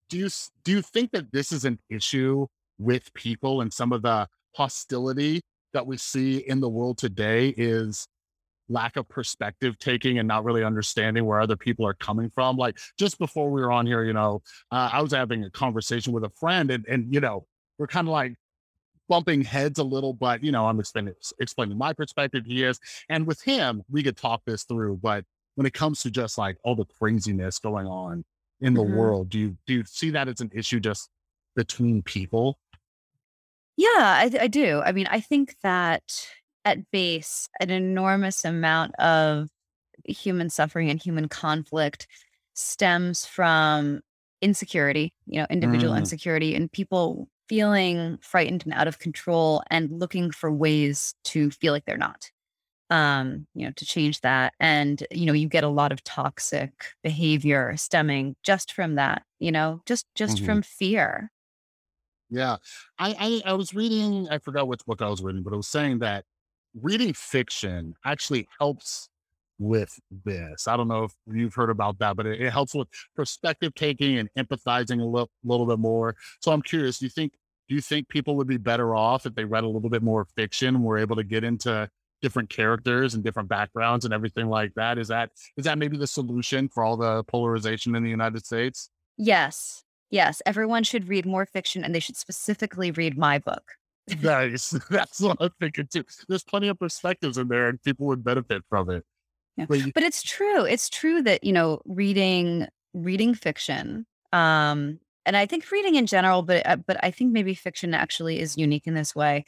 Do you do you think that this is an issue with people and some of the hostility that we see in the world today is lack of perspective taking and not really understanding where other people are coming from. Like just before we were on here, you know, uh, I was having a conversation with a friend, and and you know, we're kind of like bumping heads a little, but you know, I'm explaining explaining my perspective. He is, and with him, we could talk this through. But when it comes to just like all the craziness going on in the Mhm. world, do you do you see that as an issue just between people? Yeah, I, I do. I mean, I think that at base, an enormous amount of human suffering and human conflict stems from insecurity, you know, individual Mm, insecurity and people feeling frightened and out of control and looking for ways to feel like they're not. Um, you know, to change that. And, you know, you get a lot of toxic behavior stemming just from that, you know, just just mhm. from fear. Yeah. I, I I was reading, I forgot which book I was reading, but it was saying that reading fiction actually helps with this. I don't know if you've heard about that, but it, it helps with perspective taking and empathizing a little, little bit more. So I'm curious, do you think do you think people would be better off if they read a little bit more fiction and were able to get into different characters and different backgrounds and everything like that? Is that is that maybe the solution for all the polarization in the United States? Yes. Yes, everyone should read more fiction and they should specifically read my book. Nice. That's what I'm thinking too. There's plenty of perspectives in there and people would benefit from it. Yeah. But you But it's true. It's true that, you know, reading reading fiction, um, and I think reading in general, but uh, but I think maybe fiction actually is unique in this way,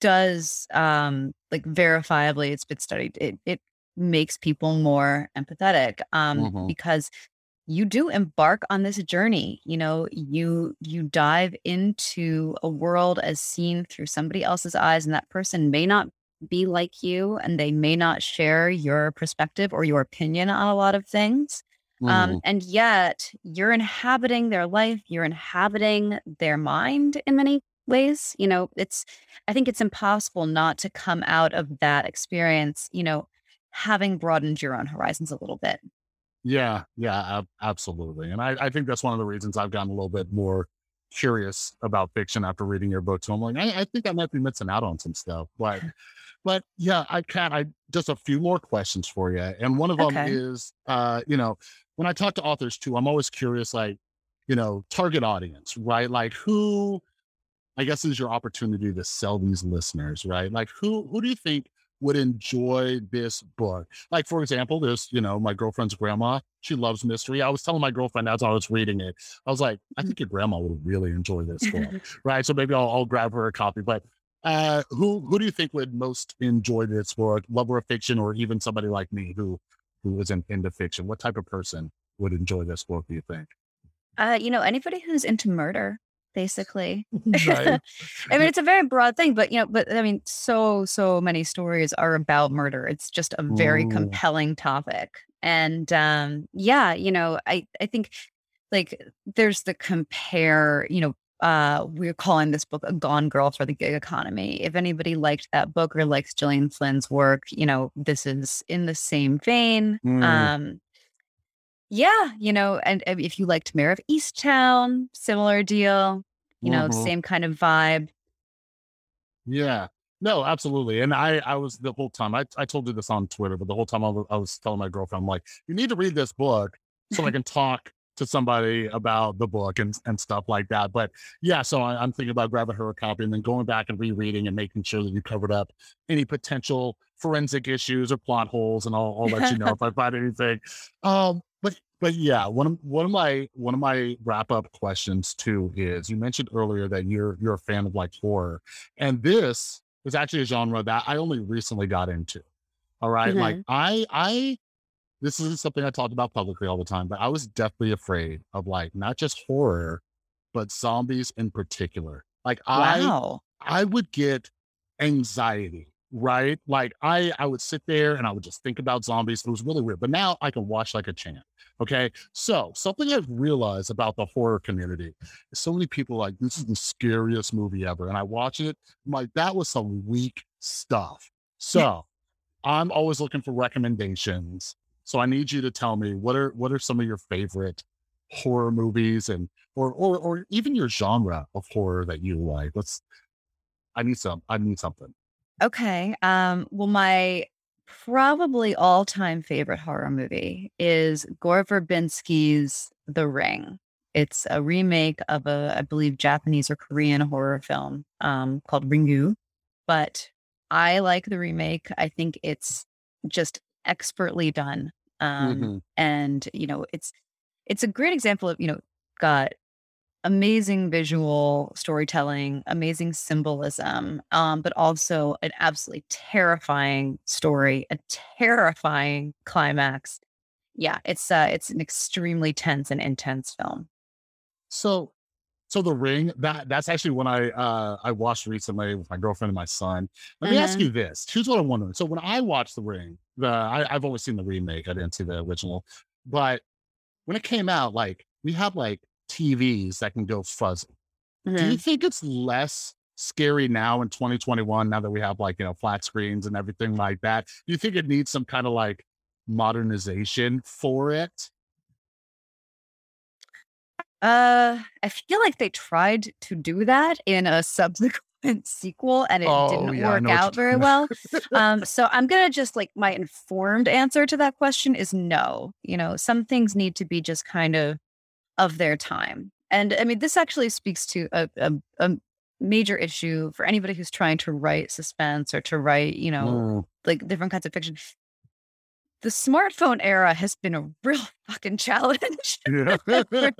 does um like verifiably it's been studied. It it makes people more empathetic um mhm, because you do embark on this journey you know you you dive into a world as seen through somebody else's eyes and that person may not be like you and they may not share your perspective or your opinion on a lot of things um, mhm. and yet you're inhabiting their life you're inhabiting their mind in many ways you know it's i think it's impossible not to come out of that experience you know having broadened your own horizons a little bit Yeah, yeah, ab absolutely, and I I think that's one of the reasons I've gotten a little bit more curious about fiction after reading your book, so I'm like, I I think I might be missing out on some stuff, but but yeah, I can't. I just a few more questions for you, and one of them okay is, uh, you know, when I talk to authors too, I'm always curious, like, you know, target audience, right? Like, who I guess is your opportunity to sell these listeners, right? Like, who who do you think would enjoy this book. Like, for example, there's, you know, my girlfriend's grandma. She loves mystery. I was telling my girlfriend as I was reading it, I was like, I think your grandma would really enjoy this book. right. So maybe I'll, I'll grab her a copy. But uh, who who do you think would most enjoy this book, lover of fiction, or even somebody like me who who isn't into fiction? What type of person would enjoy this book? Do you think? Uh, you know, anybody who's into murder basically. I mean, it's a very broad thing, but you know, but I mean, so so many stories are about murder. It's just a very Ooh. compelling topic. And um yeah, you know, I I think like there's the compare, you know, uh we're calling this book a gone girl for the gig economy. If anybody liked that book or likes Gillian Flynn's work, you know, this is in the same vein. Mm. Um yeah, you know, and if you liked Mare of Easttown, similar deal, you know, Mhm. same kind of vibe. Yeah. No, absolutely. And I, I was the whole time. I, I told you this on Twitter, but the whole time I was, I was telling my girlfriend, I'm like, you need to read this book so I can talk to somebody about the book and and stuff like that. But yeah, so I, I'm thinking about grabbing her a copy and then going back and rereading and making sure that you covered up any potential forensic issues or plot holes, and I'll, I'll let you know if I find anything. Um, but yeah, one of one of my one of my wrap up questions too is you mentioned earlier that you're you're a fan of like horror, and this is actually a genre that I only recently got into. All right? mm-hmm. like I I this isn't something I talked about publicly all the time, but I was definitely afraid of like not just horror, but zombies in particular. Like wow. I I would get anxiety right? Like I I would sit there and I would just think about zombies. It was really weird. But now I can watch like a champ. Okay. So something I've realized about the horror community is so many people like this is the scariest movie ever. And I watch it, I'm like, that was some weak stuff. So I'm always looking for recommendations. So I need you to tell me what are what are some of your favorite horror movies and or or or even your genre of horror that you like. Let's I need some I need something. Okay. Um, well, my probably all-time favorite horror movie is Gore Verbinski's The Ring. It's a remake of a, I believe, Japanese or Korean horror film um, called Ringu. But I like the remake. I think it's just expertly done. Um, hmm and you know, it's it's a great example of, you know, got amazing visual storytelling, amazing symbolism, um, but also an absolutely terrifying story, a terrifying climax. Yeah, it's uh, it's an extremely tense and intense film. So, so the ring that that's actually when I uh, I watched recently with my girlfriend and my son. Let me ask mm-hmm. you this: Here's what I'm wondering. So when I watched the ring, the I, I've always seen the remake. I didn't see the original, but when it came out, like we had like TVs that can go fuzzy. Mm-hmm. Do you mm-hmm. think it's less scary now in 2021, now that we have like, you know, flat screens and everything like that? Do you think it needs some kind of like modernization for it? Uh, I feel like they tried to do that in a subsequent sequel and it oh, didn't yeah, work out very well. um, so I'm gonna just like my informed answer to that question is no. You know, some things need to be just kind of of their time. And I mean, this actually speaks to a, a, a major issue for anybody who's trying to write suspense or to write, you know, mm. like different kinds of fiction. The smartphone era has been a real fucking challenge. Yeah.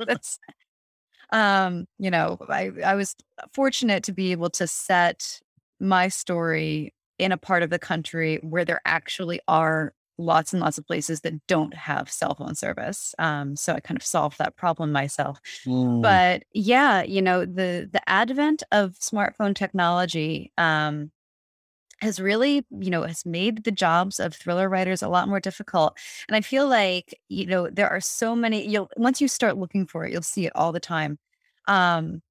um, you know, I, I was fortunate to be able to set my story in a part of the country where there actually are lots and lots of places that don't have cell phone service. Um, so I kind of solved that problem myself. Mm. But yeah, you know, the the advent of smartphone technology um, has really, you know, has made the jobs of thriller writers a lot more difficult. And I feel like, you know, there are so many. You'll once you start looking for it, you'll see it all the time. Um,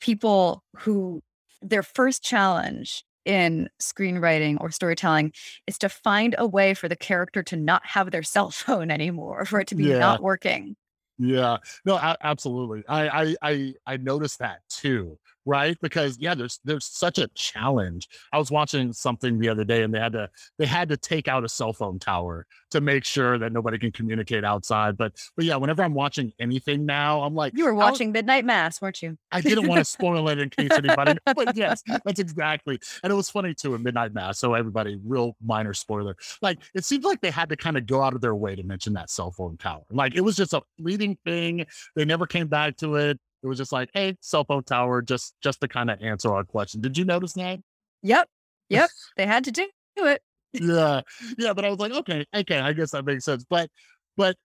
people who their first challenge in screenwriting or storytelling is to find a way for the character to not have their cell phone anymore, for it to be yeah. not working. Yeah, no, absolutely. I, I I I noticed that too. Right? Because yeah, there's there's such a challenge. I was watching something the other day and they had to they had to take out a cell phone tower to make sure that nobody can communicate outside. But but yeah, whenever I'm watching anything now, I'm like You were watching Midnight Mass, weren't you? I didn't want to spoil it in case anybody but yes, that's exactly. And it was funny too in Midnight Mass. So everybody, real minor spoiler. Like it seems like they had to kind of go out of their way to mention that cell phone tower. Like it was just a fleeting thing. They never came back to it. It was just like, hey, cell phone tower, just just to kind of answer our question. Did you notice that? Yep. Yep. they had to do it. yeah. Yeah. But I was like, okay, okay, I guess that makes sense. But but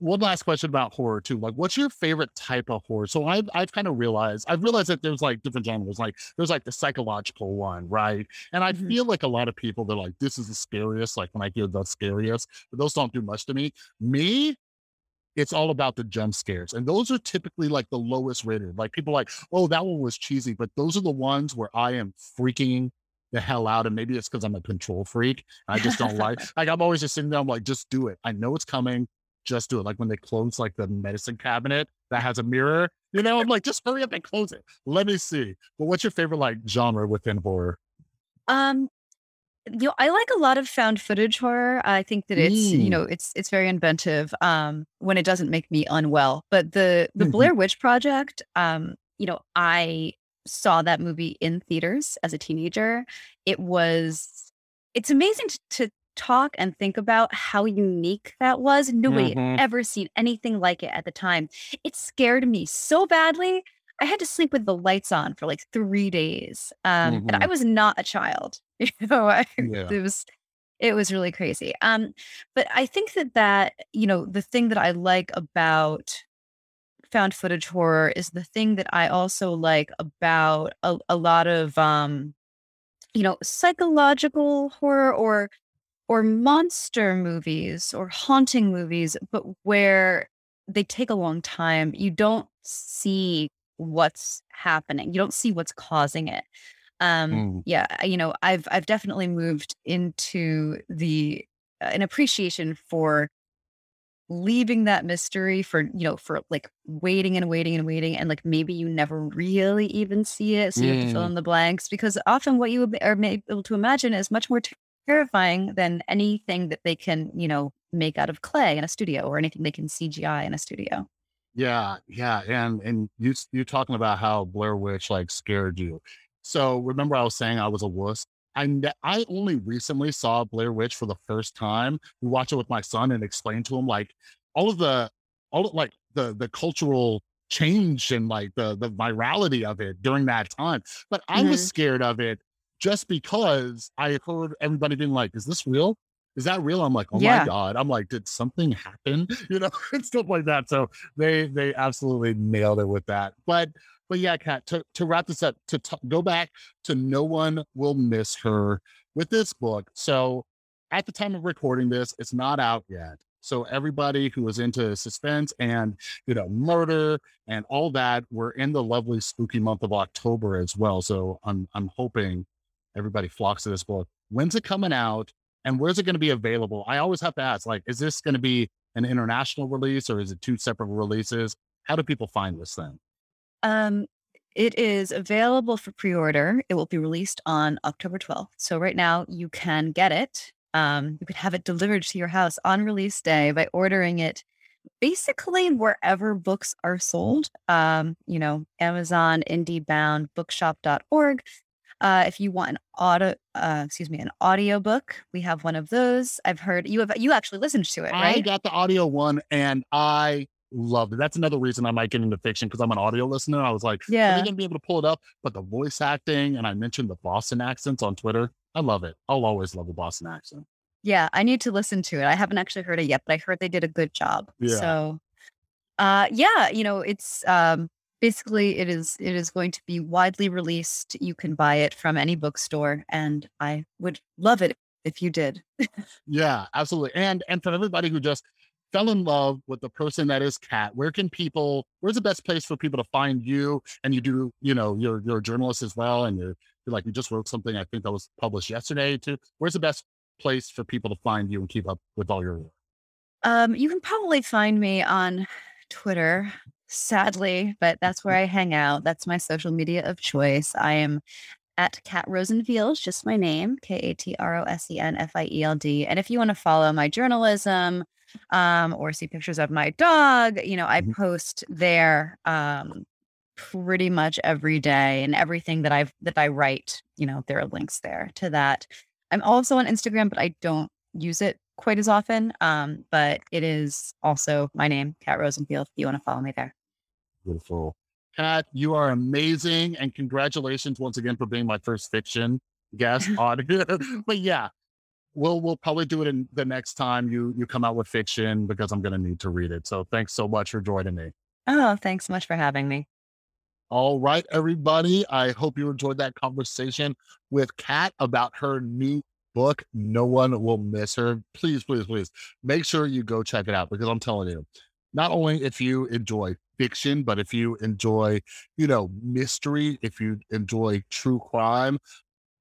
one last question about horror too. Like, what's your favorite type of horror? So I've I've kind of realized I've realized that there's like different genres. Like there's like the psychological one, right? And I mm-hmm. feel like a lot of people they're like, this is the scariest. Like when I hear the scariest, but those don't do much to me. Me, it's all about the jump scares. And those are typically like the lowest rated. Like people like, oh, that one was cheesy, but those are the ones where I am freaking the hell out. And maybe it's because I'm a control freak. I just don't like, like, I'm always just sitting there. I'm like, just do it. I know it's coming. Just do it. Like when they close like the medicine cabinet that has a mirror, you know, I'm like, just hurry up and close it. Let me see. But what's your favorite like genre within horror? Um, you know, I like a lot of found footage horror. I think that it's, mm. you know, it's it's very inventive um when it doesn't make me unwell. But the the mm-hmm. Blair Witch Project, um, you know, I saw that movie in theaters as a teenager. It was it's amazing to, to talk and think about how unique that was. Nobody mm-hmm. had ever seen anything like it at the time. It scared me so badly I had to sleep with the lights on for like three days. Um, mm-hmm. and I mm-hmm. was not a child. You know, I, yeah. it was it was really crazy. Um, but I think that that you know the thing that I like about found footage horror is the thing that I also like about a, a lot of um, you know psychological horror or or monster movies or haunting movies, but where they take a long time. You don't see what's happening. You don't see what's causing it. Um, mm. yeah, you know, I've I've definitely moved into the uh, an appreciation for leaving that mystery for you know for like waiting and waiting and waiting and like maybe you never really even see it so you have to fill mm. in the blanks because often what you are able to imagine is much more terrifying than anything that they can you know make out of clay in a studio or anything they can cgi in a studio yeah, yeah, and and you you talking about how Blair Witch like scared you. So remember, I was saying I was a wuss. I I only recently saw Blair Witch for the first time. We watched it with my son and explained to him like all of the all of, like the the cultural change and like the the virality of it during that time. But I mm-hmm. was scared of it just because I heard everybody being like, "Is this real? Is that real? I'm like, oh yeah. my God. I'm like, did something happen? You know, and stuff like that. So they they absolutely nailed it with that. But but yeah, Kat, to, to wrap this up, to t- go back to No One Will Miss Her with this book. So at the time of recording this, it's not out yet. So everybody who is into suspense and you know murder and all that, we're in the lovely spooky month of October as well. So I'm I'm hoping everybody flocks to this book. When's it coming out? And where's it going to be available? I always have to ask, like, is this going to be an international release or is it two separate releases? How do people find this thing? Um, it is available for pre-order. It will be released on October 12th. So right now you can get it. Um, you can have it delivered to your house on release day by ordering it basically wherever books are sold. Um, you know, Amazon, IndieBound, bookshop.org. Uh, if you want an audio, uh, excuse me, an audio book, we have one of those. I've heard you have you actually listened to it, right? I got the audio one and I loved it. That's another reason I might get into fiction because I'm an audio listener. I was like, yeah, are gonna be able to pull it up? But the voice acting, and I mentioned the Boston accents on Twitter. I love it. I'll always love a Boston accent. Yeah, I need to listen to it. I haven't actually heard it yet, but I heard they did a good job. Yeah. So uh yeah, you know, it's um basically it is it is going to be widely released. You can buy it from any bookstore and i would love it if you did. Yeah absolutely and and for everybody who just fell in love with the person that is kat where can people where's the best place for people to find you? And you do you know you're you're a journalist as well and you're, you're like you just wrote something i think that was published yesterday too. Where's the best place for people to find you and keep up with all your work? Um you can probably find me on twitter sadly, but that's where I hang out. That's my social media of choice. I am at Kat Rosenfield, just my name, K A T R O S E N F I E L D. And if you want to follow my journalism um, or see pictures of my dog, you know, I mm-hmm. post there um, pretty much every day and everything that I've that I write, you know, there are links there to that. I'm also on Instagram, but I don't use it quite as often. Um, but it is also my name, Kat Rosenfield, if you want to follow me there. Beautiful. Kat, you are amazing. And congratulations once again for being my first fiction guest on here. but yeah, we'll we'll probably do it in the next time you you come out with fiction because I'm gonna need to read it. So thanks so much for joining me. Oh, thanks so much for having me. All right, everybody. I hope you enjoyed that conversation with Kat about her new book. No one will miss her. Please, please, please make sure you go check it out because I'm telling you, not only if you enjoy fiction, but if you enjoy, you know, mystery, if you enjoy true crime,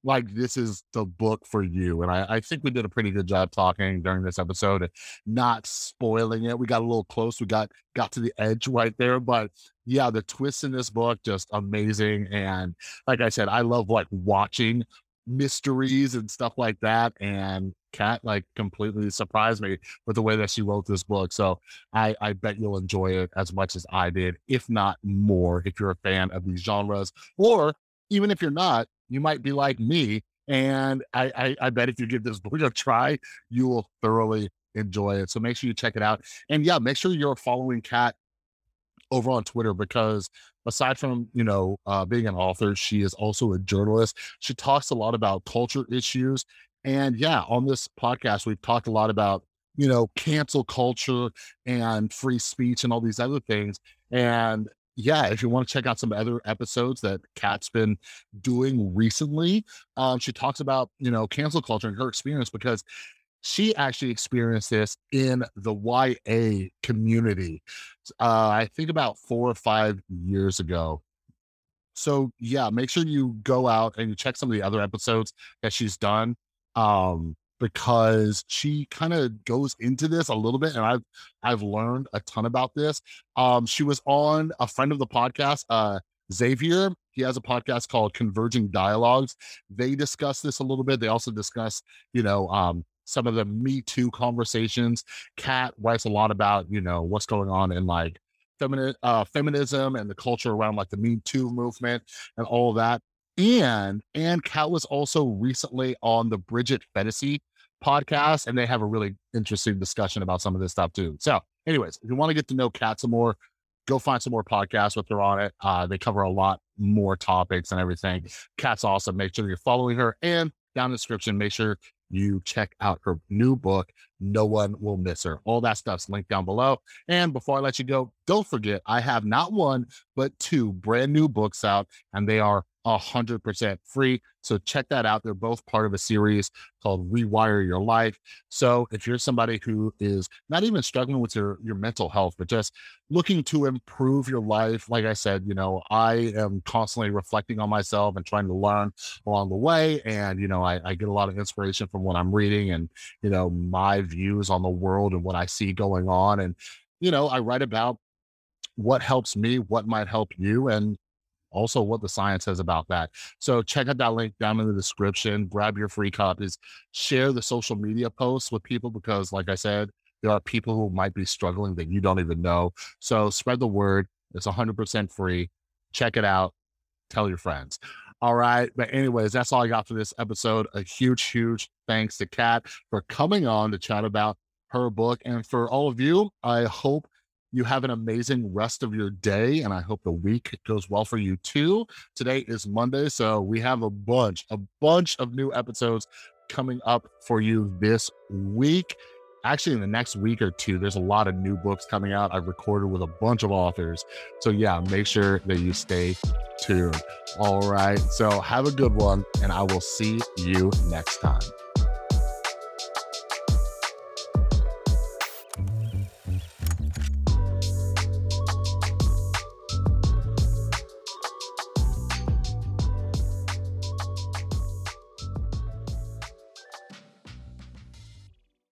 like this is the book for you. And I, I, think we did a pretty good job talking during this episode and not spoiling it. We got a little close. We got got to the edge right there. But yeah, the twists in this book just amazing. And like I said, I love like watching mysteries and stuff like that. And Kat like completely surprised me with the way that she wrote this book. So I, I bet you'll enjoy it as much as I did, if not more, if you're a fan of these genres. Or even if you're not, you might be like me. And I, I, I bet if you give this book a try, you will thoroughly enjoy it. So make sure you check it out. And yeah, make sure you're following Kat over on Twitter because aside from you know uh, being an author, she is also a journalist. She talks a lot about culture issues, and yeah, on this podcast we've talked a lot about you know cancel culture and free speech and all these other things. And yeah, if you want to check out some other episodes that Kat's been doing recently, um, she talks about you know cancel culture and her experience because she actually experienced this in the YA community. Uh, I think about four or five years ago. So yeah, make sure you go out and you check some of the other episodes that she's done. Um, because she kind of goes into this a little bit and I've I've learned a ton about this. Um, she was on a friend of the podcast, uh, Xavier. He has a podcast called Converging Dialogues. They discuss this a little bit. They also discuss, you know, um, some of the Me Too conversations. Kat writes a lot about, you know, what's going on in like feminine uh, feminism and the culture around like the Me Too movement and all that. And and Kat was also recently on the Bridget Phetasy podcast, and they have a really interesting discussion about some of this stuff too. So, anyways, if you want to get to know Kat some more, go find some more podcasts with her on it. Uh, they cover a lot more topics and everything. Kat's awesome. Make sure you're following her and down in the description, make sure you check out her new book, No One Will Miss Her. All that stuff's linked down below. And before I let you go, don't forget, I have not one, but two brand new books out, and they are 100% free. So check that out. They're both part of a series called Rewire Your Life. So if you're somebody who is not even struggling with your, your mental health, but just looking to improve your life, like I said, you know, I am constantly reflecting on myself and trying to learn along the way. And, you know, I, I get a lot of inspiration from what I'm reading and, you know, my views on the world and what I see going on. And, you know, I write about what helps me, what might help you. And also what the science says about that. So check out that link down in the description, grab your free copies, share the social media posts with people because, like I said, there are people who might be struggling that you don't even know. So spread the word. It's 100% free. Check it out. Tell your friends. All right. But, anyways, that's all I got for this episode. A huge, huge thanks to Kat for coming on to chat about her book. And for all of you, I hope you have an amazing rest of your day, and I hope the week goes well for you too. Today is Monday, so we have a bunch, a bunch of new episodes coming up for you this week. Actually, in the next week or two, there's a lot of new books coming out. I've recorded with a bunch of authors. So, yeah, make sure that you stay tuned. All right. So, have a good one, and I will see you next time.